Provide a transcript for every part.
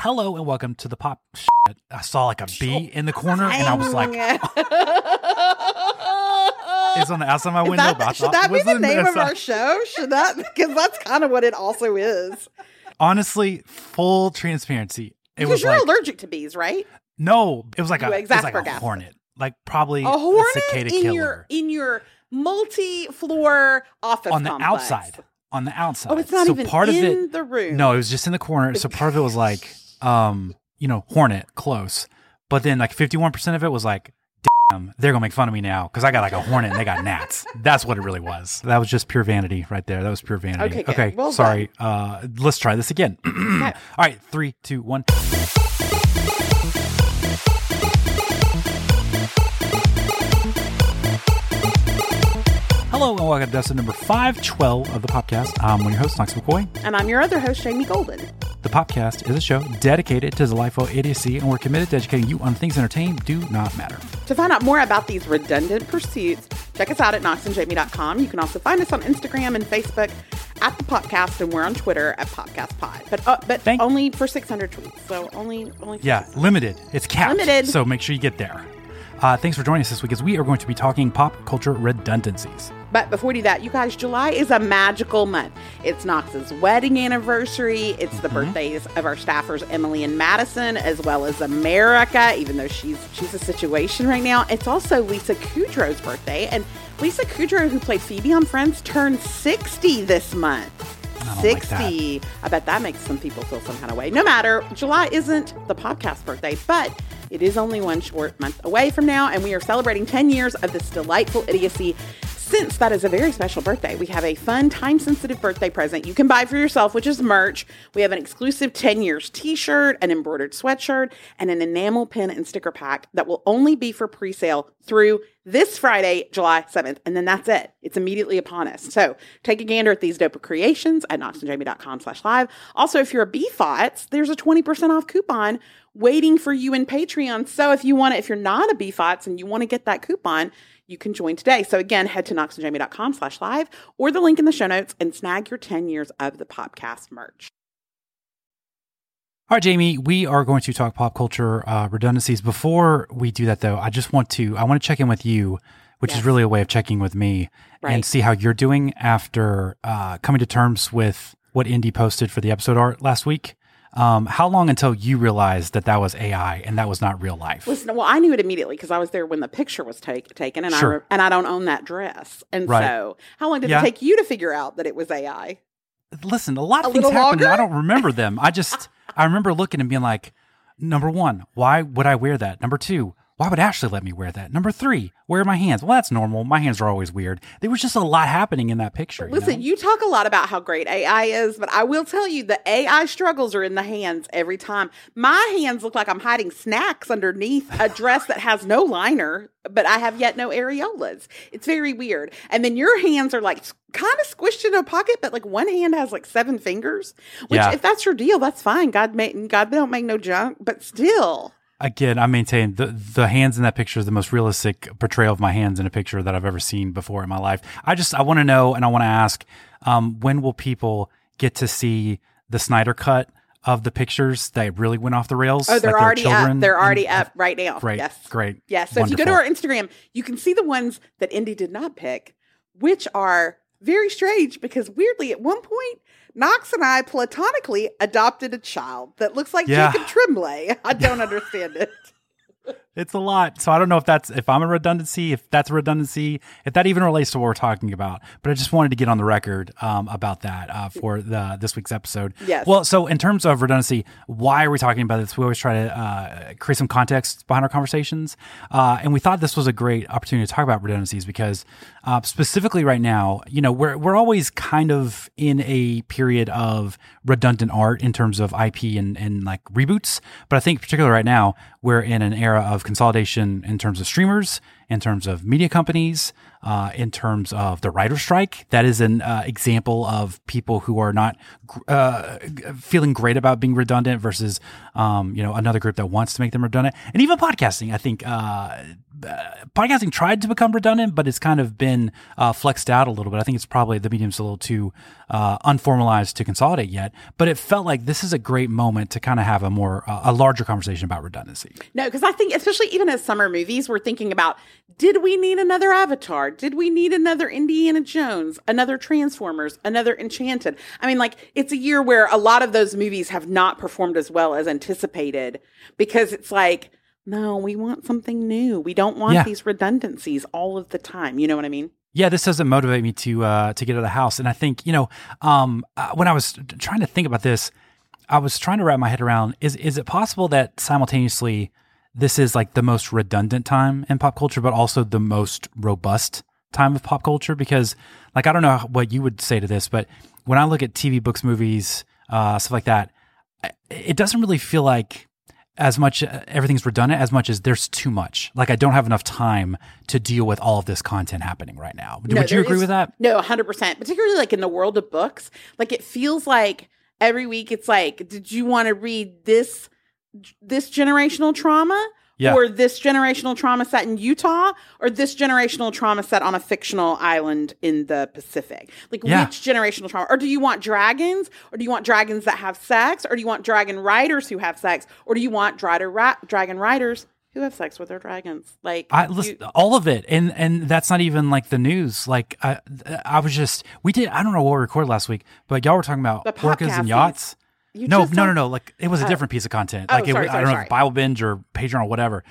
hello and welcome to the pop. Shit. I saw like a bee in the corner, and I was like, it's on the outside of my window. that- but I should that be the name of our show? Should that because that's kind of what it also is. Honestly, full transparency. It because was you're like allergic to bees, right? no, it was like You a, it was like a hornet, like probably A hornet cicada in killer your in your multi-floor office on the complex. outside. On the outside. Oh, it's not so even part in of it. the room. No, it was just in the corner. So part of it was like, um, you know, hornet close, but then like fifty one percent of it was like, damn, they're gonna make fun of me now because I got like a hornet and they got gnats. That's what it really was. That was just pure vanity right there. That was pure vanity. Okay, good. Well sorry. Uh, let's try this again. All right, three, two, one. Hello and welcome to episode number 512 of the podcast. I'm one of your hosts, Knox McCoy. And I'm your other host, Jamie Golden. The podcast is a show dedicated to the life delightful idiocy, and we're committed to educating you on things entertain do not matter. To find out more about these redundant pursuits, check us out at knoxandjamie.com. You can also find us on Instagram and Facebook at the podcast, and we're on Twitter at podcastpod. But uh, but Thank- only for 600 tweets. So only only Yeah, limited. It's capped. Limited. So make sure you get there. Uh, thanks for joining us this week as we are going to be talking pop culture redundancies. But before we do that, you guys, July is a magical month. It's Knox's wedding anniversary. It's the birthdays of our staffers Emily and Madison, as well as America. Even though she's she's a situation right now, it's also Lisa Kudrow's birthday, and Lisa Kudrow, who played Phoebe on Friends, turned sixty this month. I don't like that. 60. I bet that makes some people feel some kind of way. No matter, July isn't the podcast birthday, but it is only one short month away from now, and we are celebrating 10 years of this delightful idiocy. Since that is a very special birthday, we have a fun, time sensitive birthday present you can buy for yourself, which is merch. We have an exclusive 10 years t shirt, an embroidered sweatshirt, and an enamel pin and sticker pack that will only be for pre sale through this Friday, July 7th. And then that's it. It's immediately upon us. So take a gander at these dope creations at knoxandjamie.com slash live. Also, if you're a BFOTS, there's a 20% off coupon waiting for you in Patreon. So if you want to, if you're not a BFOTS and you want to get that coupon, you can join today. So again, head to knoxandjamie.com slash live or the link in the show notes and snag your 10 years of the podcast merch. All right, Jamie, we are going to talk pop culture uh, redundancies. Before we do that, though, I just want to I want to check in with you, which is really a way of checking with me Right. and see how you're doing after uh, coming to terms with what Indy posted for the episode art last week. Um, how long until you realized that that was AI and that was not real life? Listen, well, I knew it immediately because I was there when the picture was take, taken, and I re- and I don't own that dress. And Right. so, how long did Yeah. it take you to figure out that it was AI? Listen, a lot A of things little happened. I don't remember them. I just I remember looking and being like, number one, why would I wear that? Number two, why would Ashley let me wear that? Number three, where are my hands? Well, that's normal. My hands are always weird. There was just a lot happening in that picture. you Listen, know? you talk a lot about how great AI is, but I will tell you the AI struggles are in the hands every time. My hands look like I'm hiding snacks underneath a dress that has no liner, but I have yet no areolas. It's very weird. And then your hands are like kind of squished in a pocket, but like one hand has like seven fingers. Which, Yeah. if that's your deal, that's fine. God made God don't make no junk, but still. Again, I maintain the the hands in that picture is the most realistic portrayal of my hands in a picture that I've ever seen before in my life. I just I want to know and I want to ask, um, when will people get to see the Snyder cut of the pictures that really went off the rails? Oh, they're Like already up. They're and- already up right now. Great, Yes. great. Yes. So if you go to our Instagram, you can see the ones that Indy did not pick, which are very strange because weirdly, at one point, Knox and I platonically adopted a child that looks like Yeah. Jacob Tremblay. I don't understand it. It's a lot. So I don't know if that's if I'm a redundancy, if that's a redundancy, if that even relates to what we're talking about. But I just wanted to get on the record um, about that uh, for the this week's episode. Yes. Well, so in terms of redundancy, why are we talking about this? We always try to uh, create some context behind our conversations, uh, and we thought this was a great opportunity to talk about redundancies because uh, specifically right now, you know, we're we're always kind of in a period of redundant art in terms of IP and and like reboots. But I think particularly right now, we're in an era of consolidation in terms of streamers, in terms of media companies, uh, in terms of the writer strike. That is an uh, example of people who are not uh, feeling great about being redundant versus, um, you know, another group that wants to make them redundant. And even podcasting, I think, uh, podcasting tried to become redundant, but it's kind of been uh, flexed out a little bit. I think it's probably the medium's a little too uh, unformalized to consolidate yet. But it felt like this is a great moment to kind of have a more uh, a larger conversation about redundancy. No, because I think especially even as summer movies, we're thinking about did we need another Avatar? Did we need another Indiana Jones? Another Transformers? Another Enchanted? I mean, like it's a year where a lot of those movies have not performed as well as anticipated because it's like no, we want something new. We don't want Yeah. these redundancies all of the time. You know what I mean? Yeah, this doesn't motivate me to uh, to get out of the house. And I think you know, um, uh, when I was trying to think about this, I was trying to wrap my head around: is is it possible that simultaneously this is like the most redundant time in pop culture, but also the most robust time of pop culture? Because, like, I don't know what you would say to this, but when I look at TV, books, movies, uh, stuff like that, it doesn't really feel like as much uh, everything's redundant as much as there's too much. Like I don't have enough time to deal with all of this content happening right now. No, Would you agree is- with that? No, 100%. Particularly like in the world of books. Like it feels like every week it's like, did you want to read this this generational trauma? Yeah. Or this generational trauma set in Utah, or this generational trauma set on a fictional island in the Pacific? Like, Yeah. which generational trauma? Or do you want dragons? Or do you want dragons that have sex? Or do you want dragon riders who have sex? Or do you want drider ra- dragon riders who have sex with their dragons? Like, I you- listen, all of it, and and that's not even like the news. Like I, I was just we did. I don't know what we recorded last week, but y'all were talking about orcas and yachts. You No, no, no, no. Like it was a oh. different piece of content. Oh, Like it sorry, I sorry, don't know, sorry. if Bible binge or Patreon or whatever.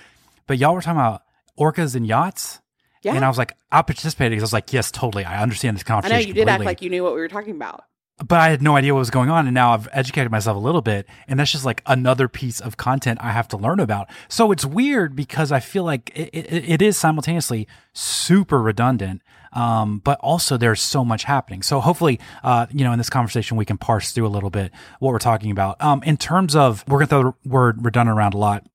But y'all were talking about orcas and yachts. Yeah. And I was like, I participated because I was like, yes, totally. I understand this conversation. I know you did act like you knew what we were talking about. but I had no idea what was going on. And now I've educated myself a little bit. And that's just like another piece of content I have to learn about. So it's weird because I feel like it, it, it is simultaneously super redundant. Um, but also there's so much happening. So hopefully, uh, you know, in this conversation, we can parse through a little bit what we're talking about. Um, in terms of, we're going to throw the word redundant around a lot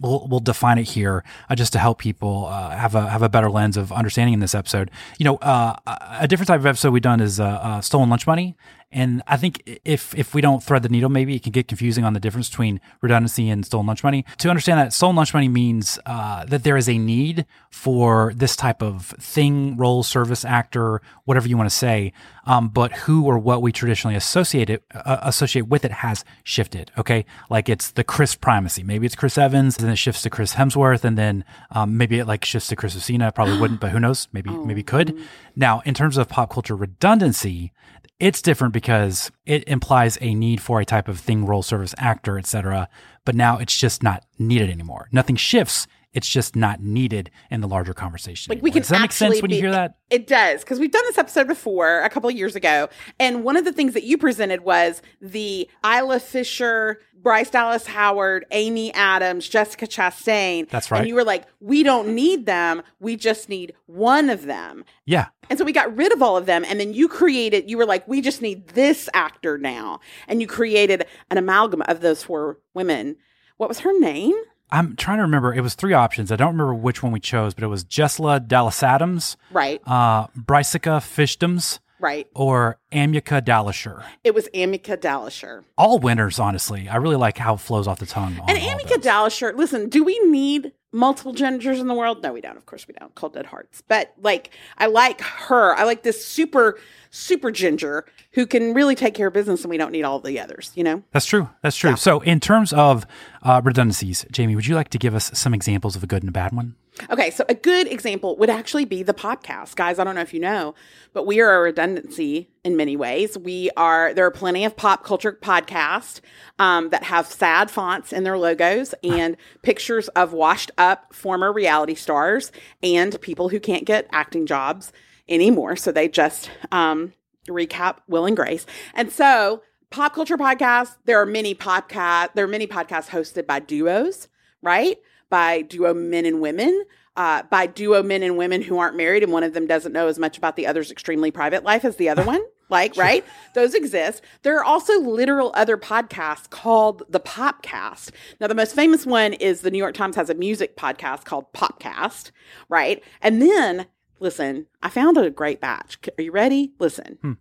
we'll, we'll define it here uh, just to help people uh, have a have a better lens of understanding in this episode. You know, uh, a different type of episode we've done is uh, uh, stolen lunch money, and I think if if we don't thread the needle, maybe it can get confusing on the difference between redundancy and stolen lunch money. To understand that stolen lunch money means uh, that there is a need for this type of thing, role, service, actor, whatever you want to say, um, but who or what we traditionally associate it uh, associate with it has shifted. Okay, like it's the Chris primacy. Maybe it's Chris Evans, then it shifts to Chris Hemsworth, and then um, maybe it like shifts to Chris Messina. Probably wouldn't, but who knows? Maybe maybe could. Now, in terms of pop culture redundancy, it's different because it implies a need for a type of thing, role, service, actor, etc. But now it's just not needed anymore. Nothing shifts. It's just not needed in the larger conversation. Like we can Does that make sense when you hear that? It does because we've done this episode before a couple of years ago, and one of the things that you presented was the Isla Fisher, Bryce Dallas Howard, Amy Adams, Jessica Chastain. That's right. And you were like, we don't need them. We just need one of them. Yeah. And so we got rid of all of them. And then you created, you were like, we just need this actor now. And you created an amalgam of those four women. What was her name? I'm trying to remember. It was three options. I don't remember which one we chose, but it was Jesla Dallas Adams, Right, uh, Brysica Fishdams, right. or Amika Dallasher. It was Amika Dallasher. All winners, honestly. I really like how it flows off the tongue. And those. Dallasher, listen, do we need multiple genders in the world? No, we don't. Of course we don't. Cold Dead Hearts. But like, I like her. I like this super, super ginger who can really take care of business and we don't need all the others, you know? That's true. That's true. So, in terms of uh, redundancies, Jamie, would you like to give us some examples of a good and a bad one? Okay, so a good example would actually be the podcast. Guys, I don't know if you know, but we are a redundancy in many ways. We are, there are plenty of pop culture podcasts um, that have sad fonts in their logos and pictures of washed up former reality stars and people who can't get acting jobs anymore. So they just um, recap Will and Grace. And so, pop culture podcasts, there are many podcast, there are many podcasts hosted by duos, right? By duo men and women, uh, by duo men and women who aren't married, and one of them doesn't know as much about the other's extremely private life as the other one. Like, right? Those exist. There are also literal other podcasts called the Popcast. Now, the most famous one is the New York Times has a music podcast called Popcast, right? And then, listen, I found a great batch. Are you ready? Listen.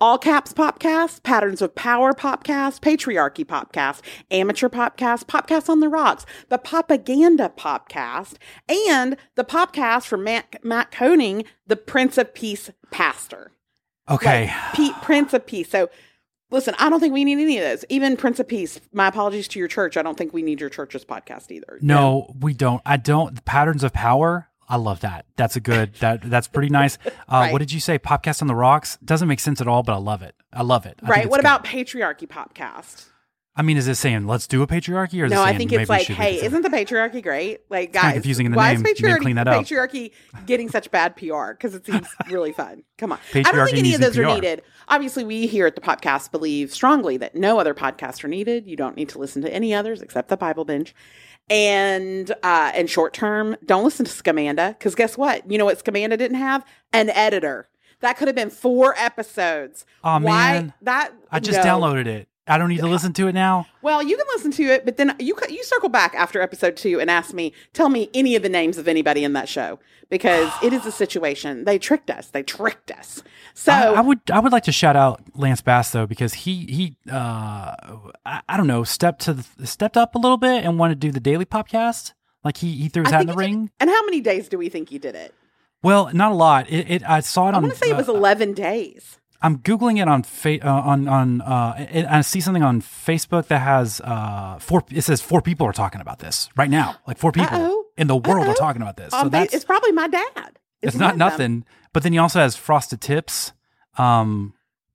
All Caps Popcast, Patterns of Power Popcast, Patriarchy Popcast, Amateur Popcast, Popcast on the Rocks, the Propaganda Popcast, and the Popcast from Matt, Matt Koning, the Prince of Peace Pastor. Okay. Like, Pete, Prince of Peace. So listen, I don't think we need any of those. Even Prince of Peace, my apologies to your church. I don't think we need your church's podcast either. No, we don't. I don't. Patterns of Power. I love that. That's a good. That that's pretty nice. Uh, Right. What did you say? Podcast on the Rocks doesn't make sense at all, but I love it. I love it. I Right. What good. about Patriarchy Podcast? I mean, is it saying let's do a patriarchy, or is it No, I think it's like, hey, isn't the patriarchy great? Like, guys, confusing in the why name. is patriarchy, clean that up. patriarchy getting such bad PR? Because it seems really fun. Come on, I don't think any of those are needed. Obviously, we here at the podcast believe strongly that no other podcasts are needed. You don't need to listen to any others except the Bible Binge. And uh, and short term, don't listen to Scamanda because guess what? You know what Scamanda didn't have? An editor. That could have been four episodes. oh Why man. that? I just no. downloaded it. I don't need to listen to it now. Well, you can listen to it, but then you you circle back after episode two and ask me, tell me any of the names of anybody in that show because it is a situation. They tricked us. They tricked us. So I, I would I would like to shout out Lance Bass though because he he uh I, I don't know stepped to the, stepped up a little bit and wanted to do the daily podcast. Like he he threw his I hat in the he did- ring. And how many days do we think he did it? Well, not a lot. It, it I saw it I on. want to say it was uh, 11 days. I'm googling it on fa- uh, on on uh, and I see something on Facebook that has uh four. It says four people are talking about this right now. Like four people Uh-oh. in the world Uh-oh. are talking about this. So Um, that's it's probably my dad. it's one not nothing. But then he also has Frosted Tips, um,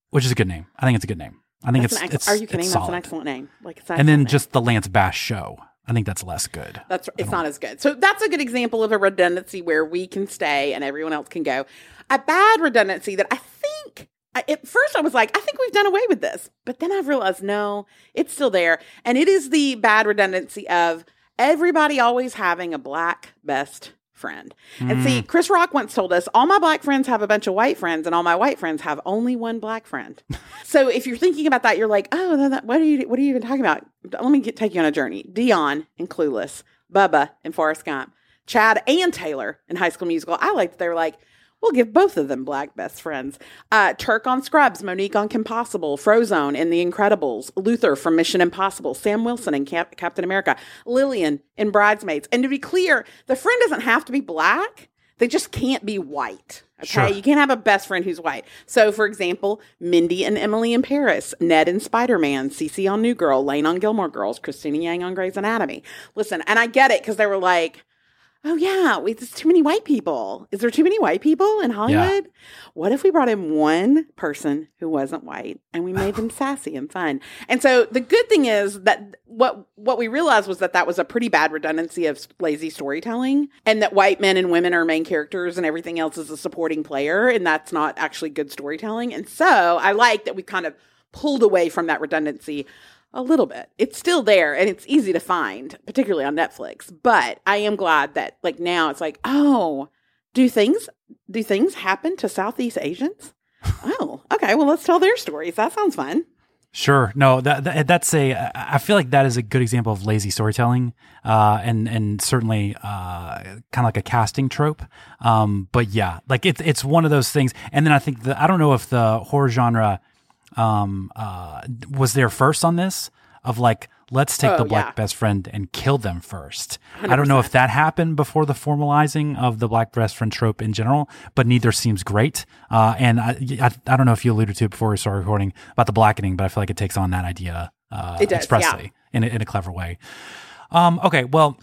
which is a good name. I think it's a good name. I think That's it's, ex- it's Are you kidding? It's That's an excellent name. Like it's an And then name. just the Lance Bass show. I think that's less good. That's it's not as good. So that's a good example of a redundancy where we can stay and everyone else can go. A bad redundancy that I think I, at first I was like, I think we've done away with this, but then I've realized no, it's still there, and it is the bad redundancy of everybody always having a black best friend. And see, mm. Chris Rock once told us, all my black friends have a bunch of white friends, and all my white friends have only one black friend. so if you're thinking about that, you're like, oh, then that, what are you what are you even talking about? Let me get, take you on a journey. Dionne and Clueless, Bubba and Forrest Gump, Chad and Taylor in High School Musical. I like that they were like. We'll give both of them black best friends. Uh, Turk on Scrubs, Monique on Kim Possible, Frozone in The Incredibles, Luther from Mission Impossible, Sam Wilson in Cap- Captain America, Lillian in Bridesmaids. And to be clear, the friend doesn't have to be black. They just can't be white. Okay. Sure. You can't have a best friend who's white. So, for example, Mindy and Emily in Paris, Ned in Spider Man, Cece on New Girl, Lane on Gilmore Girls, Cristina Yang on Grey's Anatomy. Listen, and I get it because they were like, oh, yeah, wait, there's too many white people. Is there too many white people in Hollywood? What if we brought in one person who wasn't white and we made them sassy and fun? And so the good thing is that what what we realized was that that was a pretty bad redundancy of lazy storytelling, and that white men and women are main characters and everything else is a supporting player, and that's not actually good storytelling. And so I like that we kind of pulled away from that redundancy a little bit. It's still there and it's easy to find, particularly on Netflix. But I am glad that like now it's like, oh, do things do things happen to Southeast Asians? oh, okay. Well, let's tell their stories. That sounds fun. Sure. No, that, that that's a. I feel like that is a good example of lazy storytelling, uh, and and certainly uh, kind of like a casting trope. Um, but yeah, like it's it's one of those things. And then I think the I don't know if the horror genre um, uh, was there first on this of like let's take Oh, the black yeah. best friend and kill them first. I don't know if that happened before the formalizing of the black best friend trope in general, but neither seems great. Uh, and I, I, I don't know if you alluded to it before we started recording about the blackening, but I feel like it takes on that idea uh, does, expressly in, a, in a clever way. Um, okay, well,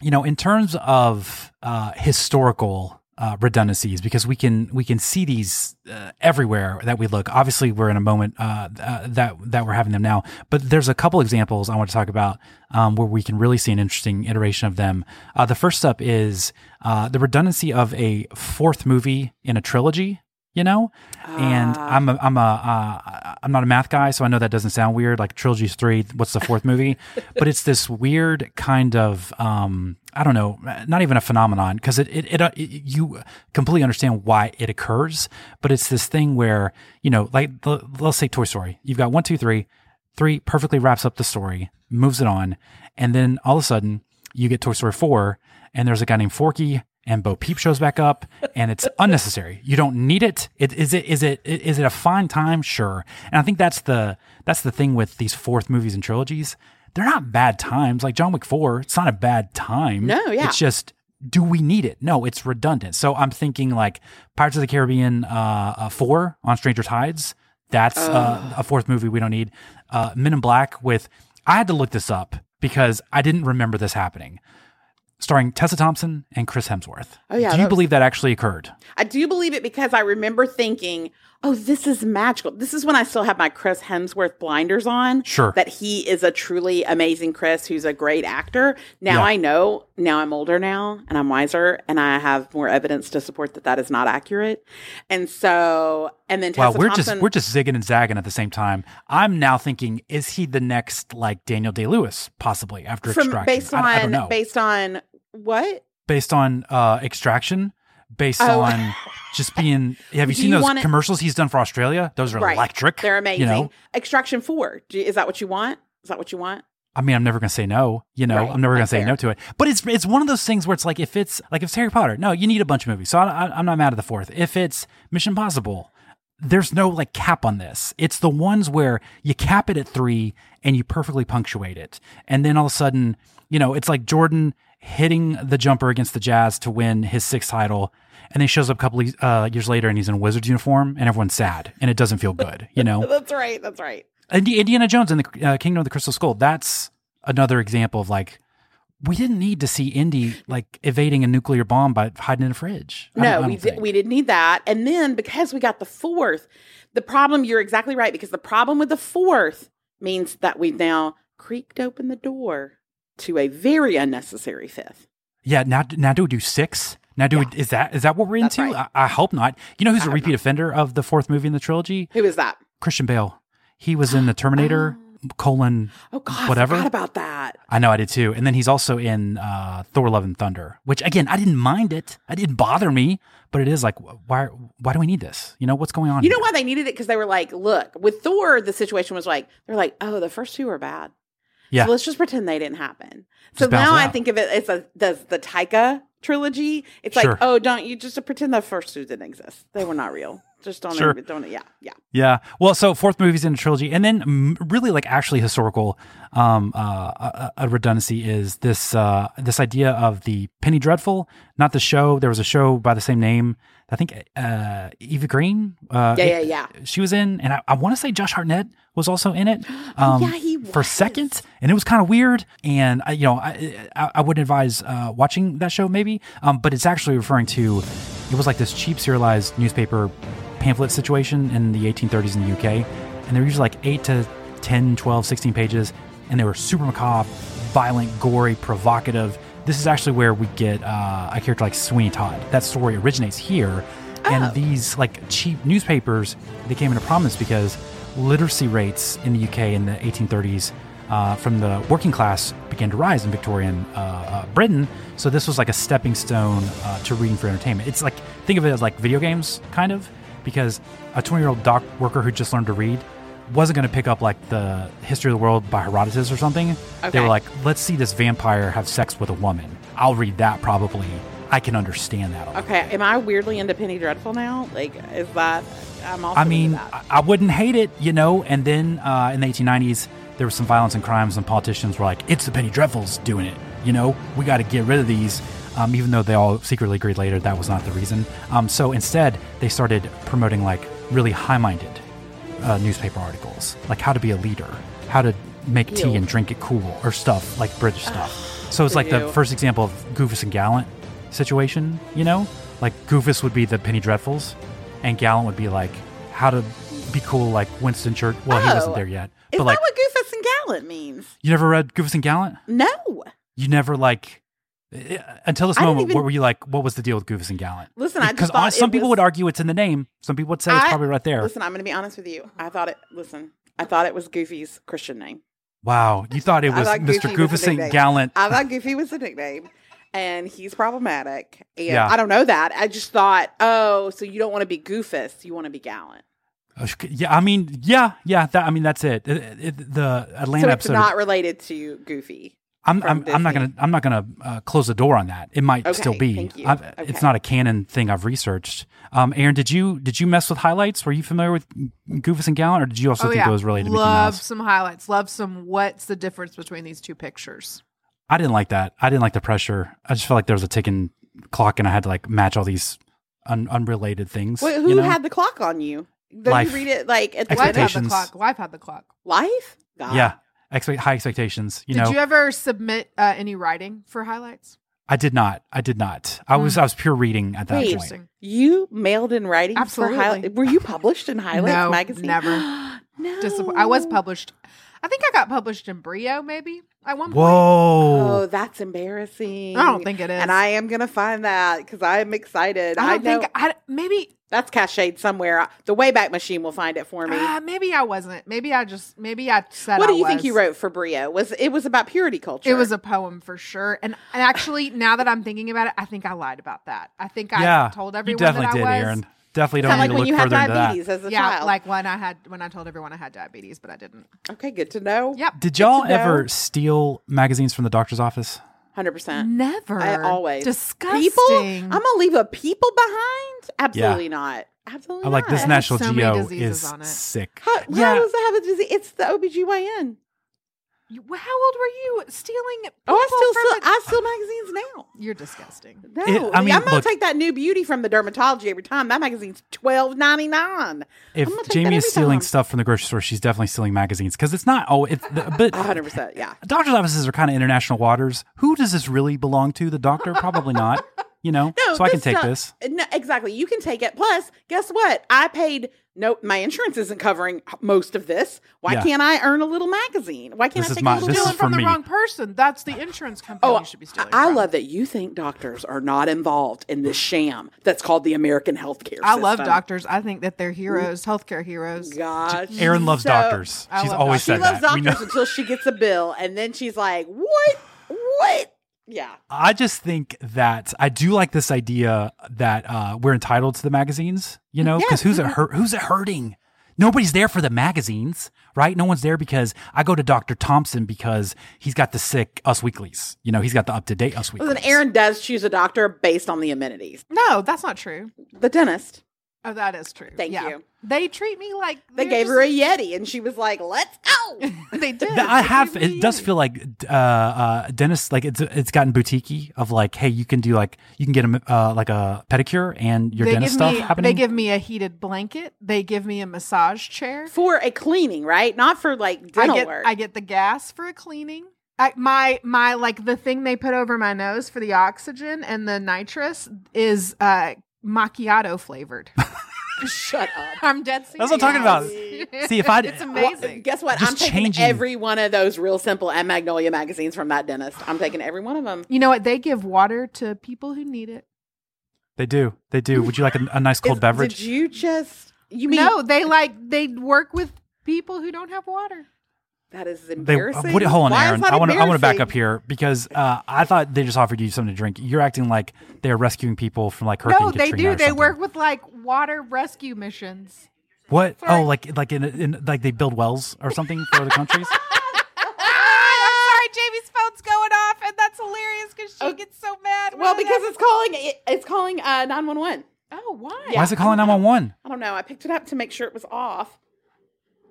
you know, in terms of uh, historical uh, redundancies, because we can we can see these uh, everywhere that we look. Obviously, we're in a moment uh, uh, that that we're having them now, but there's a couple examples I want to talk about um, where we can really see an interesting iteration of them. Uh, the first up is uh, the redundancy of a fourth movie in a trilogy. You know, and I'm a, I'm a uh, I'm not a math guy, so I know that doesn't sound weird. Like trilogy's three, what's the fourth movie? but it's this weird kind of um, I don't know, not even a phenomenon because it it, it, uh, it you completely understand why it occurs, but it's this thing where you know, like l- let's say Toy Story, you've got one, two, three, three perfectly wraps up the story, moves it on, and then all of a sudden you get Toy Story four, and there's a guy named Forky and Bo Peep shows back up, and it's unnecessary. You don't need it. it. Is it is it is it a fine time? Sure. And I think that's the that's the thing with these fourth movies and trilogies. They're not bad times. Like John Wick Four, it's not a bad time. No, yeah. It's just do we need it? No, it's redundant. So I'm thinking like Pirates of the Caribbean uh, uh, Four on Stranger Tides. That's uh, a fourth movie we don't need. Uh, Men in Black with I had to look this up because I didn't remember this happening. Starring Tessa Thompson and Chris Hemsworth. Oh, yeah, Do you was- believe that actually occurred? I do believe it because I remember thinking, oh, this is magical. This is when I still have my Chris Hemsworth blinders on. Sure. That he is a truly amazing Chris who's a great actor. Now Yeah. I know, now I'm older now and I'm wiser and I have more evidence to support that that is not accurate. And so, and then Wow, Tessa we're Thompson. just we're just zigging and zagging at the same time. I'm now thinking, is he the next like Daniel Day Lewis, possibly after from Extraction? based on I, I don't know. based on what? based on uh, Extraction, based Oh. on just being. Have you Do seen you those wanna- commercials he's done for Australia? Those are Right. electric. They're amazing. You know, Extraction 4. Is that what you want? Is that what you want? I mean, I'm never gonna say no. You know, Right, I'm never gonna that's say fair. no to it. But it's it's one of those things where it's like if it's like if it's Harry Potter, no, you need a bunch of movies. So I, I'm not mad at the fourth. If it's Mission Impossible, there's no like cap on this. It's the ones where you cap it at three and you perfectly punctuate it, and then all of a sudden, you know, it's like Jordan hitting the jumper against the Jazz to win his sixth title. And then he shows up a couple of, uh, years later and he's in a Wizards uniform and everyone's sad and it doesn't feel good, you know? That's right. That's right. Indi- Indiana Jones and the uh, Kingdom of the Crystal Skull. That's another example of like we didn't need to see Indy like evading a nuclear bomb by hiding in a fridge. I No, we did, we didn't need that. And then because we got the fourth, the problem, you're exactly right, because the problem with the fourth means that we've now creaked open the door to a very unnecessary fifth. Yeah, now now do we do six? Now do Yeah. we, is that is that what we're That's into? right. I, I hope not. You know who's I a repeat offender of the fourth movie in the trilogy? Who is that? Christian Bale. He was in the Terminator colon. Oh, God, Whatever. I forgot about that. I know I did too. And then he's also in uh, Thor: Love and Thunder, which again I didn't mind it. It didn't bother me, but it is like why why do we need this? You know what's going on? You know why they needed it? Because they were like, look, with Thor, the situation was like, they're like, oh, the first two are bad. Yeah. So let's just pretend they didn't happen. So Just now I out. think of it as a does the Taika trilogy. It's like, oh, don't you just pretend the first two didn't exist. They were not real. Just don't Sure. don't yeah, yeah. Yeah. Well, so fourth movie's in a trilogy, and then really like actually historical um, uh, a, a redundancy is this uh, this idea of the Penny Dreadful, not the show. There was a show by the same name. I think uh, Eva Green. Uh, Yeah, yeah, yeah. She was in, and I, I want to say Josh Hartnett was also in it. Um, Oh, yeah, he was. for seconds, and it was kind of weird. And I, you know, I, I, I wouldn't advise uh, watching that show maybe, um, but it's actually referring to it was like this cheap serialized newspaper pamphlet situation in the 1830s in the UK, and they were usually like eight to 10, 12, 16 pages, and they were super macabre, violent, gory, provocative. This is actually where we get uh, a character like Sweeney Todd. That story originates here, Oh. and these like cheap newspapers they came into prominence because literacy rates in the UK in the 1830s uh, from the working class began to rise in Victorian uh, uh, Britain. So this was like a stepping stone uh, to reading for entertainment. It's like think of it as like video games, kind of, because a 20 year old dock worker who just learned to read wasn't going to pick up like the history of the world by Herodotus or something. They were like, let's see this vampire have sex with a woman. I'll read that probably. I can understand that. Okay, am I weirdly into Penny Dreadful now? Like, is that? I'm also. I mean. I, I wouldn't hate it, you know. And then uh, in the 1890s, there was some violence and crimes, and politicians were like, "It's the Penny Dreadfuls doing it." You know, we got to get rid of these. Um, even though they all secretly agreed later that was not the reason. Um, so instead, they started promoting like really high-minded uh, newspaper articles, like how to be a leader, how to make tea Ew. and drink it cool, or stuff like British stuff. So it's like the Ew. first example of Goofus and Gallant situation, you know? Like Goofus would be the Penny Dreadfuls, and Gallant would be like how to be cool, like Winston Churchill. Well, he wasn't Oh. there yet, is but like that what Goofus and Gallant means? you never read Goofus and Gallant. No. You never like until this moment. even- what were you like? What was the deal with Goofus and Gallant? Listen, I just because thought some it people was- would argue it's in the name. Some people would say it's I- probably right there. Listen, I'm going to be honest with you. I thought it. Listen, I thought it was Goofy's Christian name. Wow, you thought it was thought Mr. Goofus and. Gallant. I thought Goofy was a nickname, and he's problematic. And Yeah. I don't know that. I just thought, oh, so you don't want to be Goofus, you want to be Gallant. Oh, yeah, I mean, yeah, yeah. That I mean, that's it. It- it- the Atlanta So it's episode. not related to Goofy. I'm I'm, I'm not gonna I'm not gonna uh, close the door on that. It might Okay, still be. thank you. Okay. It's not a canon thing I've researched. Um, Aaron, did you did you mess with highlights? Were you familiar with Goofus and Gallant, or did you also Oh think yeah, it was related to Mickey love some highlights. Love some. What's the difference between these two pictures? I didn't like that. I didn't like the pressure. I just felt like there was a ticking clock, and I had to like match all these un- unrelated things. Wait, who you know? had the clock on you? Did Life. you read it like at the Life had the Expectations. clock. Life had the clock. life? God. yeah, expect high expectations. You Did know, you ever submit uh, any writing for highlights? I did not. I did not. I was I was pure reading at that Wait. point. You mailed in writing Absolutely. for Highlight. Were you published in Highlights No, magazine? never. no. Disapp- I was published. I think I got published in Brio, maybe at one point. Whoa. Oh, that's embarrassing. I don't think it is. And I am gonna find that because I am excited. I I, don't know think I maybe that's cached somewhere. The Wayback Machine will find it for me. uh, maybe I wasn't. Maybe I just maybe I said. what do I you think you wrote for Brio? Was it was about purity culture? It was a poem for sure. And, and actually, now that I'm thinking about it, I think I lied about that. I think I yeah, told you everyone definitely that I did, was. Aaron. Definitely don't kind of need like to when look you had further into that. diabetes as a yeah, child. like when I had when I told everyone I had diabetes, but I didn't. okay, good to know. Yep. Did y'all to know. ever steal magazines from the doctor's office? Hundred percent. Never. I always disgusting. People, I'm gonna leave a people behind. Absolutely not. Absolutely I like not. this National so Geo is sick. How, Yeah. how does that have a disease? It's the OBGYN. You- How old were you stealing? Oh, I still from still a- I steal magazines now. You're disgusting. No, It- I mean, I'm gonna look- take that new beauty from the dermatology every time. That magazine's twelve ninety nine. If I'm Jamie is stealing time. stuff from the grocery store, she's definitely stealing magazines because it's not. Oh, it's the, but hundred percent. Yeah. doctor's offices are kind of international waters. Who does this really belong to? The doctor? Probably not. You know, No, so I can take stuff- this. No, exactly. You can take it. Plus, guess what? I paid. No, my insurance isn't covering most of this. Why Yeah. can't I earn a little magazine? Why can't This I take my- a little? Stealing from the me. wrong person. That's the insurance company Oh, you should be stealing. I from. love that you think doctors are not involved in this sham that's called the American healthcare I love doctors. I think that they're heroes, healthcare heroes. Gosh, Aaron loves so- doctors. She's love always She said loves that. Doctors until she gets a bill, and then she's like, "What? What? Yeah." I just think that I do like this idea that uh, we're entitled to the magazines, you know, because Yes. who's it hurt? Who's it hurting? Nobody's there for the magazines, right? No one's there because I go to Dr. Thompson because he's got the sick Us Weeklies. You know, he's got the up to date Us Weeklies. Listen, Aaron does choose a doctor based on the amenities. No, that's not true. The dentist. Oh, that is true. Thank Yeah. you. They treat me like They gave just- her a Yeti, and she was like, "Let's go." they did. Th- I They have. gave me It does feel like uh, uh, dentists like it's it's gotten boutiquey of like, hey, you can do like you can get a uh, like a pedicure and your they dentist stuff me, happening. They give me a heated blanket. They give me a massage chair. for a cleaning, right? Not for like I dental get work. I get the gas for a cleaning. I, my my like the thing they put over my nose for the oxygen and the nitrous is uh macchiato flavored. Shut up. I'm dead serious. That's what I'm talking about. See, if I- it's Well, amazing. guess what? Just I'm taking changing- every one of those Real Simple and Magnolia magazines from that dentist. I'm taking every one of them. you know what? They give water to people who need it. they do. They do. Would you like a, a nice cold Is- beverage? Did you just? You mean no, they like they work with people who don't have water. That is They, uh, embarrassing? what, hold on, Why is Aaron. that I want to. I want to back up here because uh, I thought they just offered you something to drink. You're acting like they're rescuing people from like Hurricane no, they Katrina do. They something. work with like water rescue missions. What? Sorry. Oh, like like in, in like they build wells or something for other countries. Ah, I'm sorry, Jamie's phone's going off, and that's hilarious because she Oh. gets so mad. Well, because it's calling it, it's calling uh, nine one one. Oh, why? Why is it calling nine one one? I don't know. I picked it up to make sure it was off.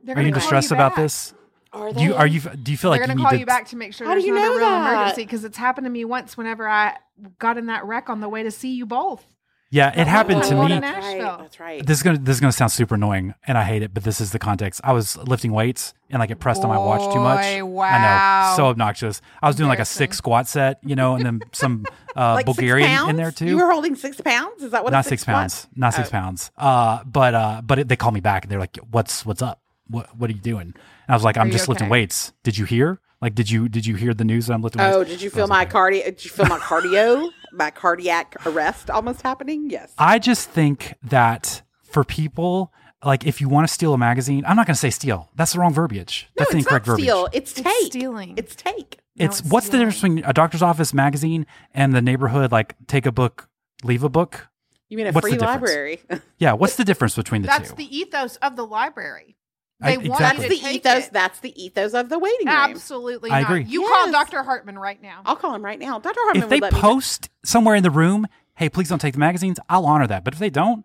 They're Are you gonna distressed about this? Are Do you are you do you feel like They're you gonna need call to? you back to make sure How do there's you not a know real that? emergency because it's happened to me once whenever I got in that wreck on the way to see you both. Yeah, it happened to me. in That's right. That's right. This is gonna this is gonna sound super annoying, and I hate it, but this is the context. I was lifting weights and like it pressed on my watch too much. Boy, I wow. know, so obnoxious. I was doing like a six squat set, you know, and then some uh, like Bulgarian six pounds? in there too. You were holding six pounds. Is that what? a not six squat- pounds, not six Oh. pounds. Uh, but uh, but it, they called me back and they're like, "What's what's up? What what are you doing?" And I was like, "I'm you just lifting weights. Did you hear? Like, did you did you hear the news that I'm lifting weights?" Oh, did you feel my okay. cardio? Did you feel my cardio? my cardiac arrest almost happening? Yes. I just think that for people, like if you want to steal a magazine, I'm not going to say steal. That's the wrong verbiage. No, That's the it's incorrect not verbiage. steal. It's It's take. stealing. It's take. No, It's, it's what's the difference between a doctor's office magazine and the neighborhood like take a book, leave a book? You mean a What's free the library? Yeah, what's the difference between the That's two? the ethos of the library. I- They want exactly. That's the ethos. it. That's the ethos of the waiting room. Absolutely I not. agree. You Yes. call Dr. Hartman right now. I'll call him right now. Dr. Hartman if they would let me. post somewhere in the room, hey, please don't take the magazines, I'll honor that. But if they don't,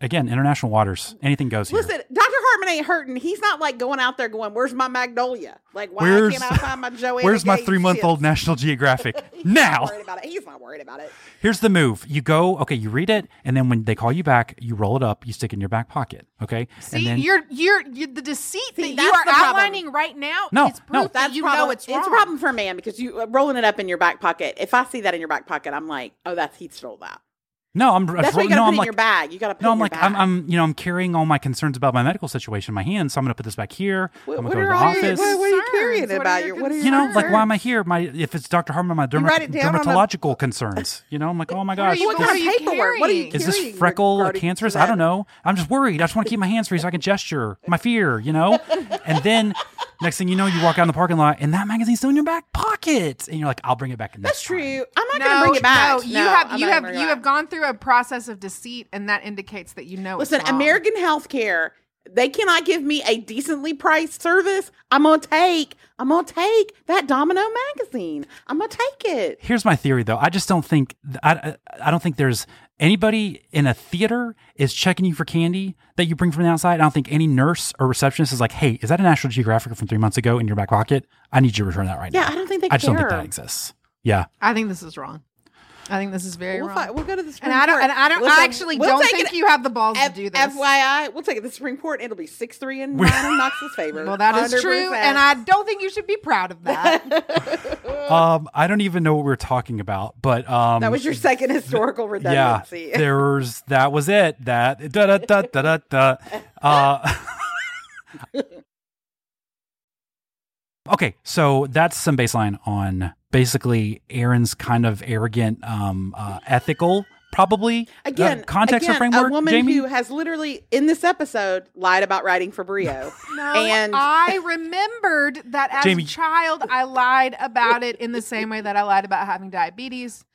again, international waters, anything goes here. Listen, Dr. Hartman ain't hurting. He's not like going out there going, "Where's my magnolia? Like, why Where's- can't I find my Joanna?" Where's my Gaines three month old? National Geographic? He's now. not worried about it. He's not worried about it. Here's the move. You go, okay, you read it, and then when they call you back, you roll it up, you stick it in your back pocket. Okay? See, and then you're, you're you're the deceit See, that you are the problem. outlining right now. No, is proof no. that That's you problem. know it's wrong. a problem for a man because you uh, rolling it up in your back pocket. If I see that in your back pocket, I'm like, "Oh, that's he stole that." No, I'm That's why you got to no, put I'm it in like your bag. You got to put No, I'm in like your I'm. I'm you know I'm carrying all my concerns about my medical situation in my hands, so I'm gonna put this back here. What, I'm gonna go are to the all your, office. what, what are you Concerns? carrying What about your your? What are you know, like why am I here? My if it's Dr. Hartman, my derma- write it down on a- dermatological concerns. You know, I'm like, oh my What are gosh, you- What What kind are of you paperwork? What are you carrying? is this freckle regarding cancerous? I don't know. I'm just worried. I just want to keep my hands free so I can gesture my fear. You know, and then next thing you know, you walk out in the parking lot and that magazine's still in your back pocket, and you're like, I'll bring it back. That's next time. true. I'm not no, going to bring it back. No, you No, have I'm you have you bring have gone through a process of deceit, and that indicates that you know. it's Listen, wrong. American Healthcare, they cannot give me a decently priced service. I'm gonna take. I'm gonna take that Domino magazine. I'm gonna take it. Here's my theory, though. I just don't think I, I I don't think there's anybody in a theater is checking you for candy that you bring from the outside. I don't think any nurse or receptionist is like, "Hey, is that a National Geographic from three months ago in your back pocket? I need you to return that right Yeah, now." Yeah, I don't think they I just don't think that exists. Yeah, I think this is wrong. I think this is very We'll, wrong. fi- we'll go to the Supreme and I don't. Court. And I don't. Listen, I actually we'll don't think it- you have the balls F- to do this. FYI, we'll take it to the Supreme Court. It'll be six three and nine in Knox's favor. well, that is true, 100%. and I don't think you should be proud of that. um, I don't even know what we are talking about, but um, that was your second historical yeah, redundancy. there's that was it. That da da da da da da. Uh, okay, so that's some baseline on basically Aaron's kind of arrogant, um, uh, ethical, probably uh, Again, context again, or framework. A woman Jamie, who has literally in this episode lied about writing for Brio. No, And- I remembered that as Jamie- a child, I lied about it in the same way that I lied about having diabetes for attention.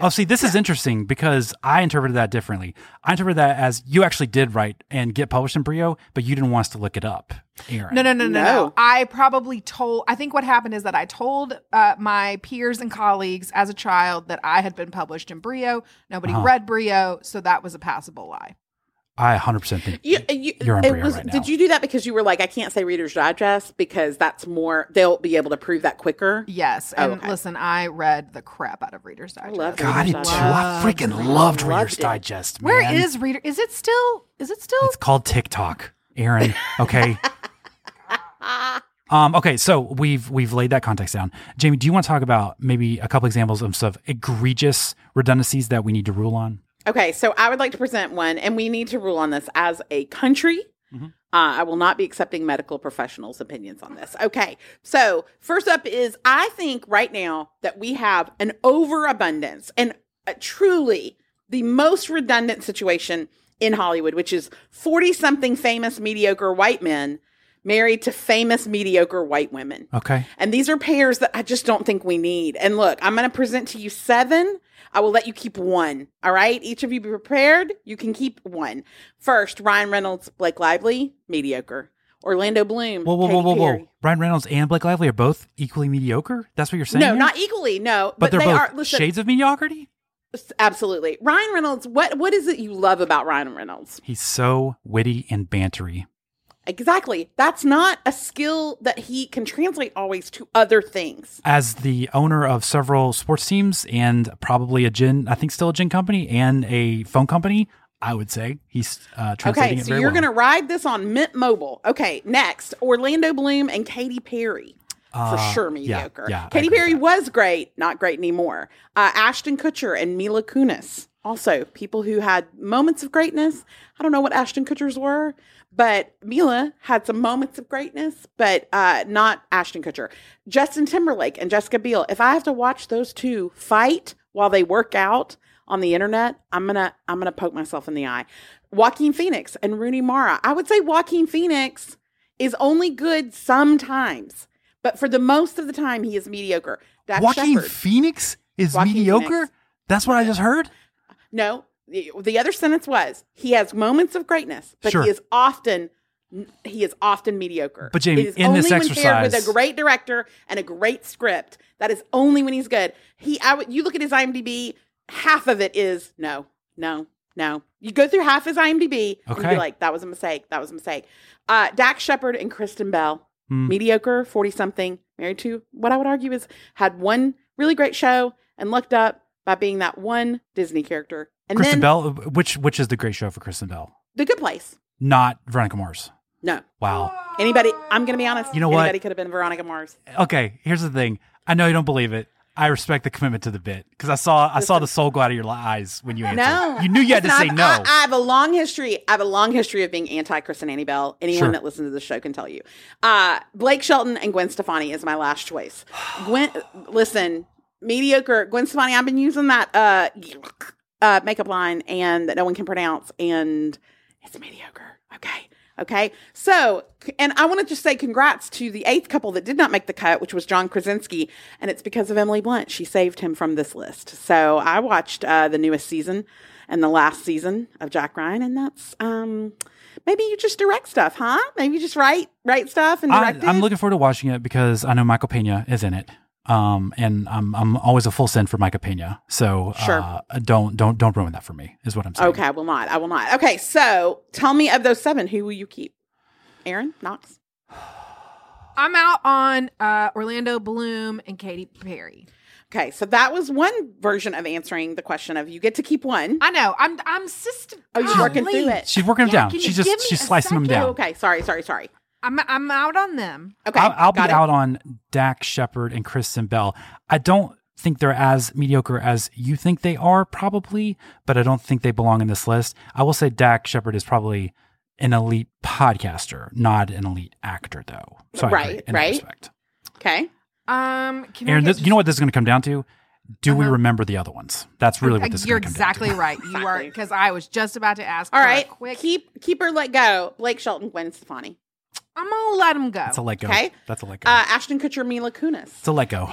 Oh, see, this is interesting because I interpreted that differently. I interpreted that as you actually did write and get published in Brio, but you didn't want us to look it up, Aaron. No, no, no, no, No. no. I probably told. I think what happened is that I told uh, my peers and colleagues as a child that I had been published in Brio. Nobody Uh-huh. read Brio, so that was a passable lie. I 100% think You, you, You're on it was, right now. Did you do that because you were like, I can't say Reader's Digest because that's more, they'll be able to prove that quicker? Yes, Oh, and okay. listen, I read the crap out of Reader's Digest. love God, I did Reader's too. I freaking Loved loved. Reader's it. Digest, Where man. is Reader? Is it still? Is it still? It's called TikTok, Aaron. Okay. um, okay, so we've we've laid that context down. Jamie, do you want to talk about maybe a couple examples of some egregious redundancies that we need to rule on? Okay, so I would like to present one, and we need to rule on this as a country. Mhm. Uh, I will not be accepting medical professionals' opinions on this. Okay, so first up is I think right now that we have an overabundance and uh, truly the most redundant situation in Hollywood, which is 40 something famous mediocre white men married to famous mediocre white women. Okay. And these are pairs that I just don't think we need. And look, I'm going to present to you seven. I will let you keep one. All right. Each of you be prepared. You can keep one. First, Ryan Reynolds, Blake Lively, mediocre. Orlando Bloom. Whoa, whoa, whoa, whoa, whoa. Perry. Ryan Reynolds and Blake Lively are both equally mediocre? That's what you're saying? No, here? not equally. No, But, they're they both are. Listen, shades of mediocrity? absolutely. Ryan Reynolds. What What is it you love about Ryan Reynolds? He's so witty and bantery. Exactly. That's not a skill that he can translate always to other things. As the owner of several sports teams and probably a gin, I think still a gin company and a phone company, I would say he's uh, translating Okay, it so you're well. going to ride this on Mint Mobile. Okay, next, Orlando Bloom and Katy Perry. For Uh, sure, yeah, mediocre. yeah, I Katy Perry was great, not great anymore. Uh, Ashton Kutcher and Mila Kunis, also people who had moments of greatness. I don't know what Ashton Kutcher's were, but Mila had some moments of greatness, but uh, not Ashton Kutcher. Justin Timberlake and Jessica Biel. If I have to watch those two fight while they work out on the internet, I'm gonna I'm gonna poke myself in the eye. Joaquin Phoenix and Rooney Mara. I would say Joaquin Phoenix is only good sometimes, but for the most of the time, he is mediocre. Dax Joaquin Shepard. Phoenix is Joaquin mediocre? Phoenix. That's what I just heard? No, the, the other sentence was he has moments of greatness, but Sure. he is often He is often mediocre. But, Jamie, it is in only this when paired with a great director and a great script. That is only when he's good. He, I you look at his IMDb, half of it is no, no, no. You go through half his IMDb and Okay. be like, that was a mistake. That was a mistake. Uh, Dax Shepard and Kristen Bell, Hmm. mediocre, forty something, married to what I would argue is had one really great show and looked up by being that one Disney character. And Kristen then Bell, which which is the great show for Kristen Bell? The Good Place. Not Veronica Mars. No. Wow. Anybody, I'm going to be honest. You know what? Anybody could have been Veronica Mars. Okay, here's the thing. I know you don't believe it. I respect the commitment to the bit because I saw I saw the soul go out of your eyes when you answered. No. You knew you had to say no. I, I have a long history. I have a long history of being anti Kristen Annie Bell. Anyone Sure. that listens to the show can tell you. Uh, Blake Shelton and Gwen Stefani is my last choice. Gwen, listen, mediocre. Gwen Stefani. I've been using that uh, uh, makeup line and that no one can pronounce, and it's mediocre. Okay. Okay. So, and I want to just say congrats to the eighth couple that did not make the cut, which was John Krasinski. And it's because of Emily Blunt. She saved him from this list. So I watched uh, the newest season and the last season of Jack Ryan. And that's, um, maybe you just direct stuff, huh? Maybe you just write, write stuff and I, it. I'm looking forward to watching it because I know Michael Pena is in it. Um, and I'm I'm always a full send for Michael Pena. So Sure. uh, don't don't don't ruin that for me. Is what I'm saying. Okay. I will not. I will not. Okay. So tell me of those seven, who will you keep? Aaron Knox? I'm out on uh, Orlando Bloom and Katy Perry. Okay. So that was one version of answering the question of you get to keep one. I know. I'm I'm system. Oh, you're working through it. She's working them Yeah, down. can She's just she's a slicing them down. Oh, okay. Sorry. Sorry. Sorry. I'm I'm out on them. Okay. I'll, I'll be it. out on Dax Shepard and Kristen Bell. I don't think they're as mediocre as you think they are, probably, but I don't think they belong in this list. I will say Dax Shepard is probably an elite podcaster, not an elite actor, though. So I Right, agree in right. respect. Okay. Um, can Aaron, get this, you know what this is going to come down to? Do we Uh-huh. remember the other ones? That's really what this is You're going to come exactly down to. right. You are because I was just about to ask. All for a quick. Keep keep her let go. Blake Shelton, Gwen Stefani. I'm gonna let him go. That's a let go. Okay. That's a let go. Uh, Ashton Kutcher, Mila Kunis. it's a let go.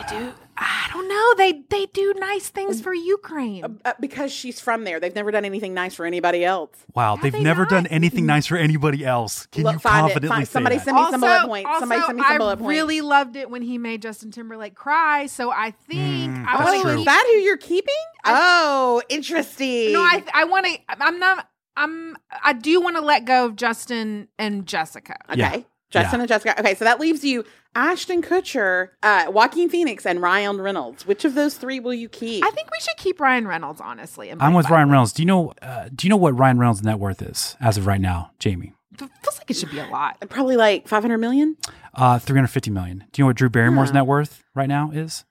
I don't know. They they do nice things for Ukraine. Uh, because she's from there. They've never done anything nice for anybody else. Wow, Have they've they never not? done anything nice for anybody else. Can Look, you find confidently Find- say somebody that? send me some bullet points. Somebody send me some I bullet points. I really loved it when he made Justin Timberlake cry. So I think Mm, I that's want Oh, is that who you're keeping? oh, interesting. No, I I want to. I'm not. I'm. I do want to let go of Justin and Jessica. Okay. Yeah. Justin Yeah. and Jessica. Okay, so that leaves you Ashton Kutcher, uh, Joaquin Phoenix, and Ryan Reynolds. Which of those three will you keep? I think we should keep Ryan Reynolds. Honestly, I'm with Ryan Reynolds. Do you know? Uh, do you know what Ryan Reynolds' net worth is as of right now, Jamie? It feels like it should be a lot. Probably like 500 million. Uh, 350 million. Do you know what Drew Barrymore's Huh. net worth right now is?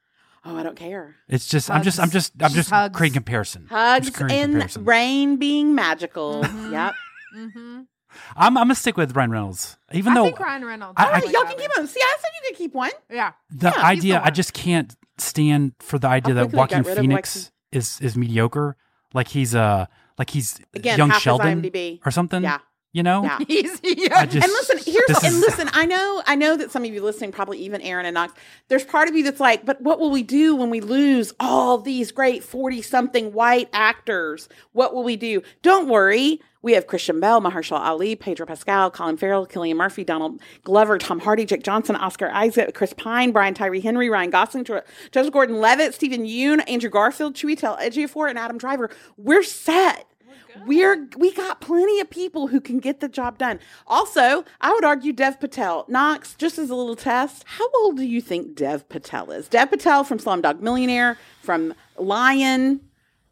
Oh, I don't care. It's just. I'm just. I'm just. I'm Just just creating comparison. I'm Hugs just creating in comparison. rain being magical. Mhm. Yep. Mm-hmm. I'm. I'm gonna stick with Ryan Reynolds, even I though think Ryan Reynolds. I- All is right, y'all can keep him. See, I said you could keep one. Yeah. the Yeah, he's the idea I one. just can't stand for the idea that quickly Joaquin got rid of Phoenix is is mediocre. Like he's uh like he's Again, young half his Sheldon IMDb. or something. Yeah. You know. Yeah. He's yeah. I just- And listen, here's This and is- listen. I know, I know that some of you listening, probably even Aaron and Knox. There's part of you that's like, but what will we do when we lose all these great forty-something white actors? What will we do? Don't worry. We have Christian Bale, Mahershala Ali, Pedro Pascal, Colin Farrell, Cillian Murphy, Donald Glover, Tom Hardy, Jake Johnson, Oscar Isaac, Chris Pine, Brian Tyree Henry, Ryan Gosling, Jo- Joseph Gordon-Levitt, Steven Yeun, Andrew Garfield, Chiwetel Ejiofor, and Adam Driver. We're set. We're we got plenty of people who can get the job done. Also, I would argue Dev Patel. Knox, just as a little test, how old do you think Dev Patel is? Dev Patel from Slumdog Millionaire, from Lion.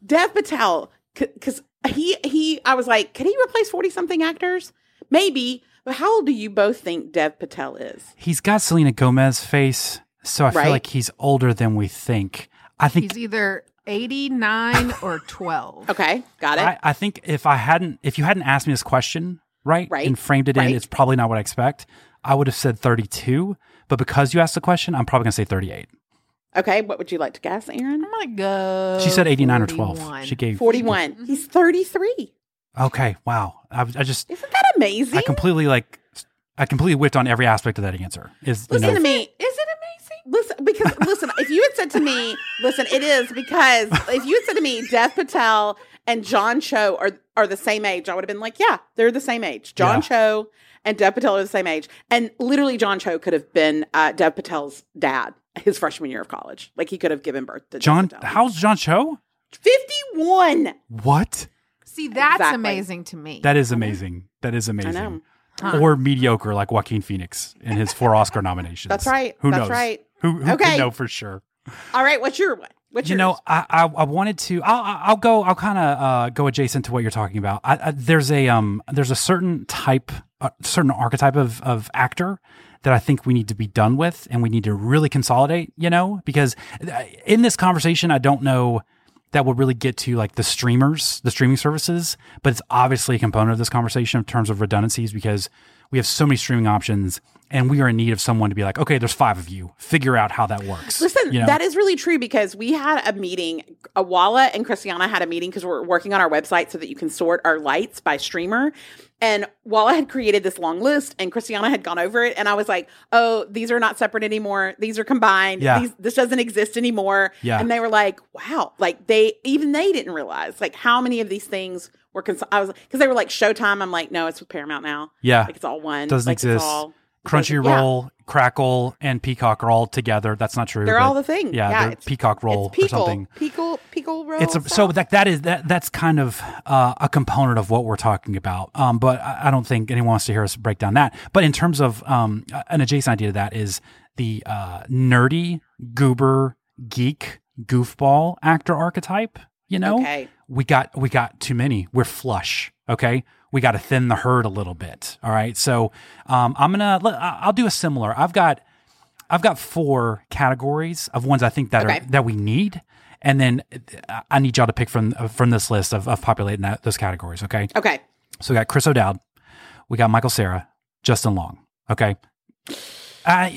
Dev Patel, because he he, I was like, could he replace forty something actors? Maybe, but how old do you both think Dev Patel is? He's got Selena Gomez face, so I Right. feel like he's older than we think. I think He's either 89 or 12. Okay, got it. I, I think if I hadn't if you hadn't asked me this question, right, Right, and framed it right. in, it's probably not what I expect. I would have said 32, but because you asked the question, I'm probably going to say 38. Okay, what would you like to guess, Aaron? I'm gonna go. She said 89 or 12. 41. She gave 41. He's 33. Okay, wow. I, was- I just Isn't that amazing? I completely like I completely whipped on every aspect of that answer. Is you Listen know to me. Is it amazing? Listen, because listen, if you had said to me, listen, it is because if you had said to me, Dev Patel and John Cho are are the same age, I would have been like, yeah, they're the same age. John Yeah. Cho and Dev Patel are the same age. And literally, John Cho could have been uh, Dev Patel's dad his freshman year of college. Like he could have given birth to John, Dev Patel. how's John Cho? 51. What? See, that's Exactly. amazing to me. That is amazing. That is I amazing. know. Huh. Or mediocre like Joaquin Phoenix in his four Oscar nominations. That's right. Who That's knows? right. Who, who Okay. can know for sure? All right. What's your one? What's you yours? know, I, I I wanted to. I'll I'll I'll go. I'll kind of uh, go adjacent to what you're talking about. I, I, there's a um there's a certain type, a certain archetype of of actor that I think we need to be done with, and we need to really consolidate. You know, because uh, in this conversation, I don't know that will really get to like the streamers, the streaming services, but it's obviously a component of this conversation in terms of redundancies because we have so many streaming options. And we are in need of someone to be like, okay, there's five of you. Figure out how that works. Listen, you know? that is really true because we had a meeting. Uh, Awala and Christiana had a meeting because we're working on our website so that you can sort our lights by streamer. And Walla had created this long list, and Christiana had gone over it, and I was like, "Oh, these are not separate anymore. These are combined. Yeah. These, this doesn't exist anymore." Yeah. And they were like, "Wow!" Like they even they didn't realize like how many of these things were. Cons- I was because they were like Showtime. I'm like, no, it's with Paramount now. yeah. Like it's all one. Doesn't like, exist. all- Crunchyroll, Crackle, and Peacock are all together. That's not true. They're all the thing. Yeah, Yeah, they're Peacock roll it's or something. Peakle, Peakle roll. It's a, so that that is that that's kind of uh, a component of what we're talking about. Um, but I, I don't think anyone wants to hear us break down that. But in terms of um, an adjacent idea to that is the uh, nerdy goober geek goofball actor archetype. You know, Okay. We got we got too many. We're flush. Okay, we got to thin the herd a little bit. All right. So um, I'm gonna I'll do a similar. I've got I've got four categories of ones I think that Okay. are that we need, and then I need y'all to pick from from this list of, of populating that, those categories. Okay. Okay. So we got Chris O'Dowd, we got Michael Cera, Justin Long. Okay. I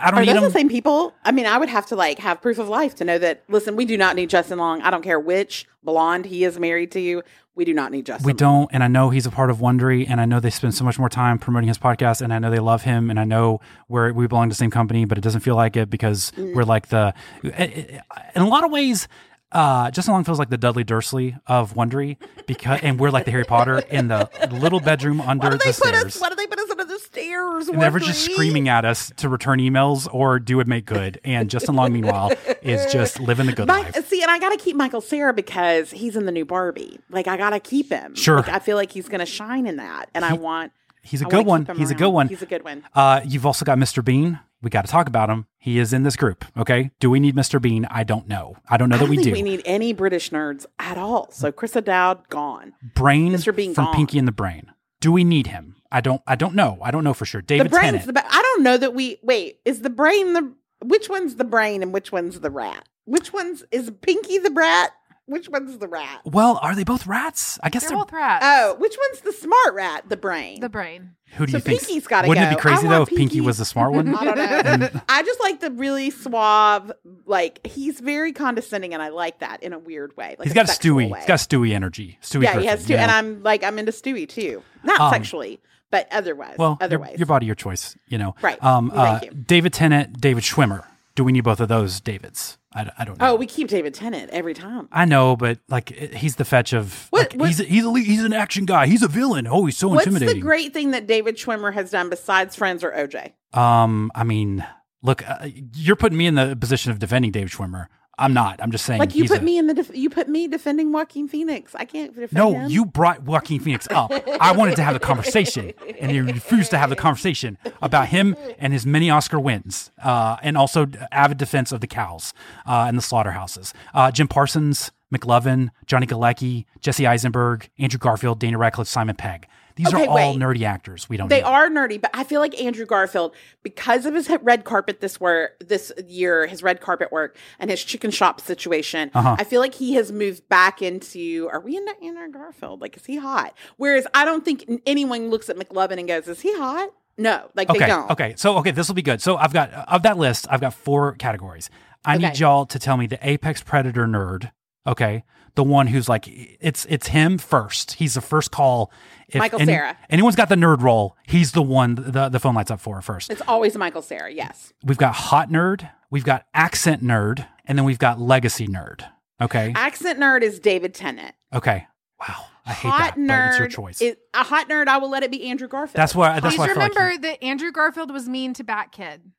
I, don't Are those the same people? I mean, I would have to like have proof of life to know that. Listen, we do not need Justin Long. I don't care which blonde he is married to. We do not need Justin. We Long. don't, and I know he's a part of Wondery, and I know they spend so much more time promoting his podcast, and I know they love him, and I know we're we belong to the same company, but it doesn't feel like it because Mm. we're like the. Eh, eh, eh, in a lot of ways, uh, Justin Long feels like the Dudley Dursley of Wondery because, and we're like the Harry Potter in the little bedroom under the they put stairs. us? Why do they put us under the stairs? and they're just screaming at us to return emails or do it make good. And Justin Long, meanwhile, is just living the good My, life. see, and I got to keep Michael Cera because he's in the new Barbie. Like, I got to keep him. Sure. Like, I feel like he's going to shine in that, and I want. He's a I good one. He's a good one. He's a good one. Uh, you've also got Mr. Bean. We got to talk about him. He is in this group. Okay. Do we need Mr. Bean? I don't know. I don't know I that don't we think do. we need any British nerds at all. So Chris O'Dowd gone. Brain Mr. Bean from gone. Pinky and the Brain. Do we need him? I don't. I don't know. I don't know for sure. David the brain's Tennant. the. Ba- I don't know that we. Wait, is the brain the? Which one's the brain and which one's the rat? Which one's is Pinky the brat? Which one's the rat? well, are they both rats? I guess They're they're. both rats. Oh, which one's the smart rat? The brain. the brain. who do so you think? Pinky's gotta Wouldn't it be crazy though want if Pinky Pinky. was the smart one? I don't know. I just like the really suave, like he's very condescending, and I like that in a weird way. Like He's got a Stewie. way. He's got Stewie energy. Stewie. yeah, he has Stewie, you know? and I'm like I'm into Stewie too. Not Um, sexually, but otherwise. well, your, otherwise. your body, your choice. You know. Right. Um. Thank uh, you. David Tennant, David Schwimmer. Do we need both of those Davids? I, I don't know. oh, we keep David Tennant every time. I know, but like he's the fetch of What- like, what- he's a, he's a, he's an action guy. He's a villain. Oh, he's so What's intimidating. What's the great thing that David Schwimmer has done besides Friends or OJ? um, I mean, look, uh, you're putting me in the position of defending David Schwimmer. I'm not. I'm just saying. Like you put a- me in the def- you put me defending Joaquin Phoenix. I can't defend No, him. you brought Joaquin Phoenix up. I wanted to have the conversation, and you refused to have the conversation about him and his many Oscar wins, uh, and also avid defense of the cows uh, and the slaughterhouses. Uh, Jim Parsons, McLovin, Johnny Galecki, Jesse Eisenberg, Andrew Garfield, Dana Radcliffe, Simon Pegg. These Okay, are all wait. nerdy actors. We don't. They are nerdy, but I feel like Andrew Garfield, because of his red carpet this work this year, his red carpet work, and his chicken shop situation, Uh-huh. I feel like he has moved back into. Are we into Andrew Garfield? Like, is he hot? Whereas I don't think anyone looks at McLovin and goes, "Is he hot?" No, like Okay. they don't. Okay. So okay, this will be good. So I've got of that list, I've got four categories. I need y'all to tell me the apex predator nerd. Okay. The one who's like it's it's him first. He's the first call. If Michael Cera. Anyone's got the nerd role, he's the one the, the phone lights up for first. It's always Michael Cera. Yes. We've got hot nerd, we've got accent nerd, and then we've got legacy nerd. Okay. Accent nerd is David Tennant. Okay. Wow, I hate hot that, nerd. it's your choice. is- a hot nerd. I will let it be Andrew Garfield. that's why. That's Please why I feel like remember he- that Andrew Garfield was mean to Bat Kid.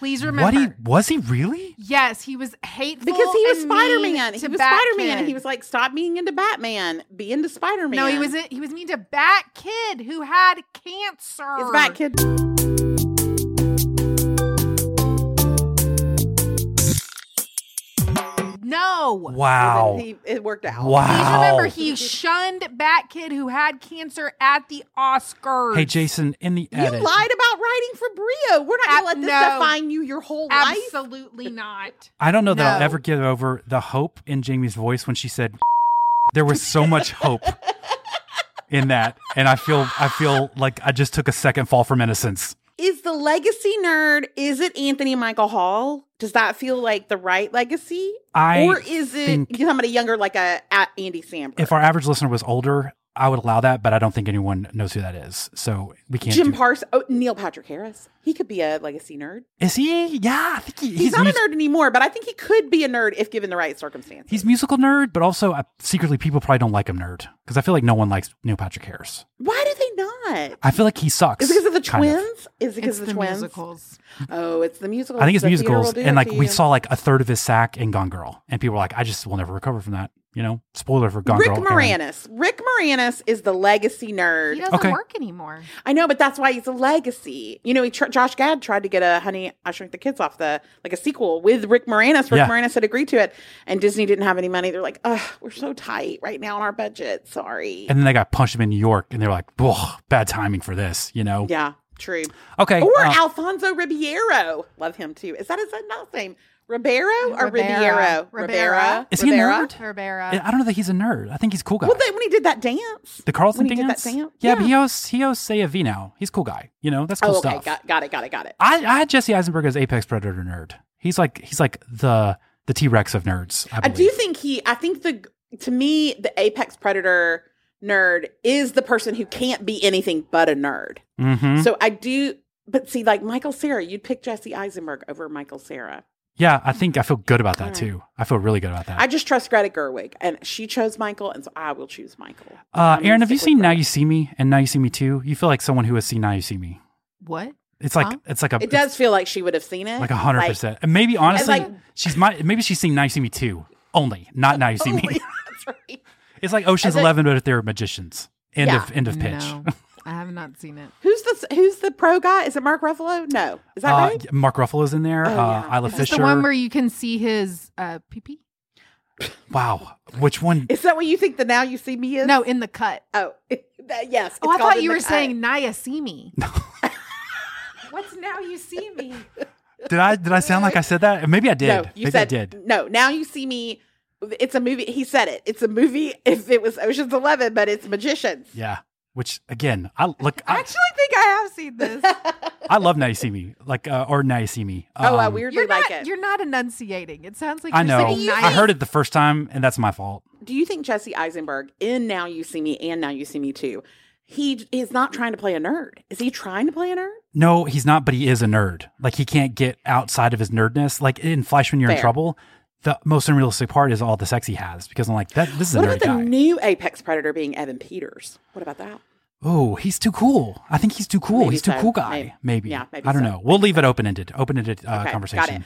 Please remember. what he was he really? yes, he was hateful because he was Spider Man. He was Spider Man. Kid. He was like, stop being into Batman. Be into Spider Man. no, he was he was mean to Bat Kid who had cancer. It's Bat Kid. No. Wow. He, it worked out. Please Wow. remember he shunned Bat Kid who had cancer at the Oscars. Hey, Jason, in the You lied about writing for Brio. We're not going to let this no. define you your whole life. Absolutely not. I don't know that I'll ever get over the hope in Jamie's voice when she said there was so much hope in that, and I feel I feel like I just took a second fall from innocence. Is the legacy nerd, is it Anthony Michael Hall? Does that feel like the right legacy? I or is it somebody younger like a, a Andy Samberg? If our average listener was older, I would allow that, but I don't think anyone knows who that is, so we can't. Jim do- Parsons, oh, Neil Patrick Harris. He could be a legacy nerd. is he? Yeah, I think he, He's, he's not mus- a nerd anymore, but I think he could be a nerd if given the right circumstances. He's musical nerd, but also uh, secretly people probably don't like him nerd because I feel like no one likes Neil Patrick Harris. Why do they not? I feel like he sucks. Is it because of the kind of. twins? Is it because It's of the, the, twins? musicals. Oh, it's the musicals. I think it's The musicals, and like we saw like a third of his sack in Gone Girl, and people were like, "I just will never recover from that." You know, spoiler for Gone Rick Girl. Aaron. Moranis. Rick Moranis is the legacy nerd. He doesn't Okay. work anymore. I know, but that's why he's a legacy. You know, he tr- Josh Gad tried to get a Honey I Shrunk the Kids off the like a sequel with Rick Moranis. Rick Yeah. Moranis had agreed to it, and Disney didn't have any money. They're like, "Ugh, we're so tight right now on our budget. Sorry." And then they got punched him in New York, and they were like, "Whoa, bad timing for this." You know. yeah, true. Okay. Or uh, Alfonso Ribeiro. Love him too. Is that his last name? Ribeiro or Rivera. Ribeiro? Rivera. Is he a Rivera? nerd? Rivera. I don't know that he's a nerd. I think he's a cool guy. Well, then when he did that dance, the Carlton when he dance? did that dance, Yeah, but he hosts he hosts Say a V now. He's a cool guy. You know, that's cool oh, okay, stuff. got, got it, got it, got it. I, I had Jesse Eisenberg as Apex Predator nerd. He's like he's like the the T Rex of nerds. I, I do think he. I think the to me the apex predator nerd is the person who can't be anything but a nerd. Mhm. So I do. But see, like Michael Cera, you'd pick Jesse Eisenberg over Michael Cera. Yeah, I think I feel good about that All right. too. I feel really good about that. I just trust Greta Gerwig, and she chose Michael, and so I will choose Michael. uh, Aaron, have you stick with seen Now You See Me and Now You See Me Too? You feel like someone who has seen Now You See Me. what? It's like Huh? it's like a It does feel like she would have seen it, like a hundred percent. And maybe honestly, like- she's my maybe she's seen Now You See Me Too only, not Now You See Me. Only- That's right. It's like Ocean's As a- Eleven, but if they're magicians. End Yeah. of end of pitch. No, I have not seen it. Who's the Who's the pro guy? Is it Mark Ruffalo? No, is that Uh, right? Mark Ruffalo's in there. Oh, uh, yeah. Isla Is Is Fisher. the one where you can see his uh, pee pee? wow, which one? Is that what you think the Now You See Me is? No, in the cut. Oh, that, yes. Oh, I it's called thought you were Cut. saying Naya see me. What's now you see me? Did I did I sound like I said that? Maybe I did. No, you Maybe said I did. no. Now you see me. It's a movie. He said it. It's a movie. If it was Ocean's Eleven, but it's magicians. Yeah. Which again, I look. I I, actually think I have seen this. I love Now You See Me, like uh, or Now You See Me. oh, I Um, weirdly You're like not. it. You're not enunciating. It sounds like I you're know. saying. I heard it the first time, and that's my fault. Do you think Jesse Eisenberg in Now You See Me and Now You See Me Too? He is not trying to play a nerd. Is he trying to play a nerd? No, he's not, but he is a nerd. Like he can't get outside of his nerdness. Like in Fleishman, You're in Trouble. The most unrealistic part is all the sex he has because I'm like that. This is What a about nerd the guy. new Apex Predator being Evan Peters? What about that? Oh, he's too cool. I think he's too cool. Maybe he's too so. cool guy. Maybe. Maybe. Yeah, maybe I don't so. know. We'll leave it open ended. Open ended uh, Okay, got conversation.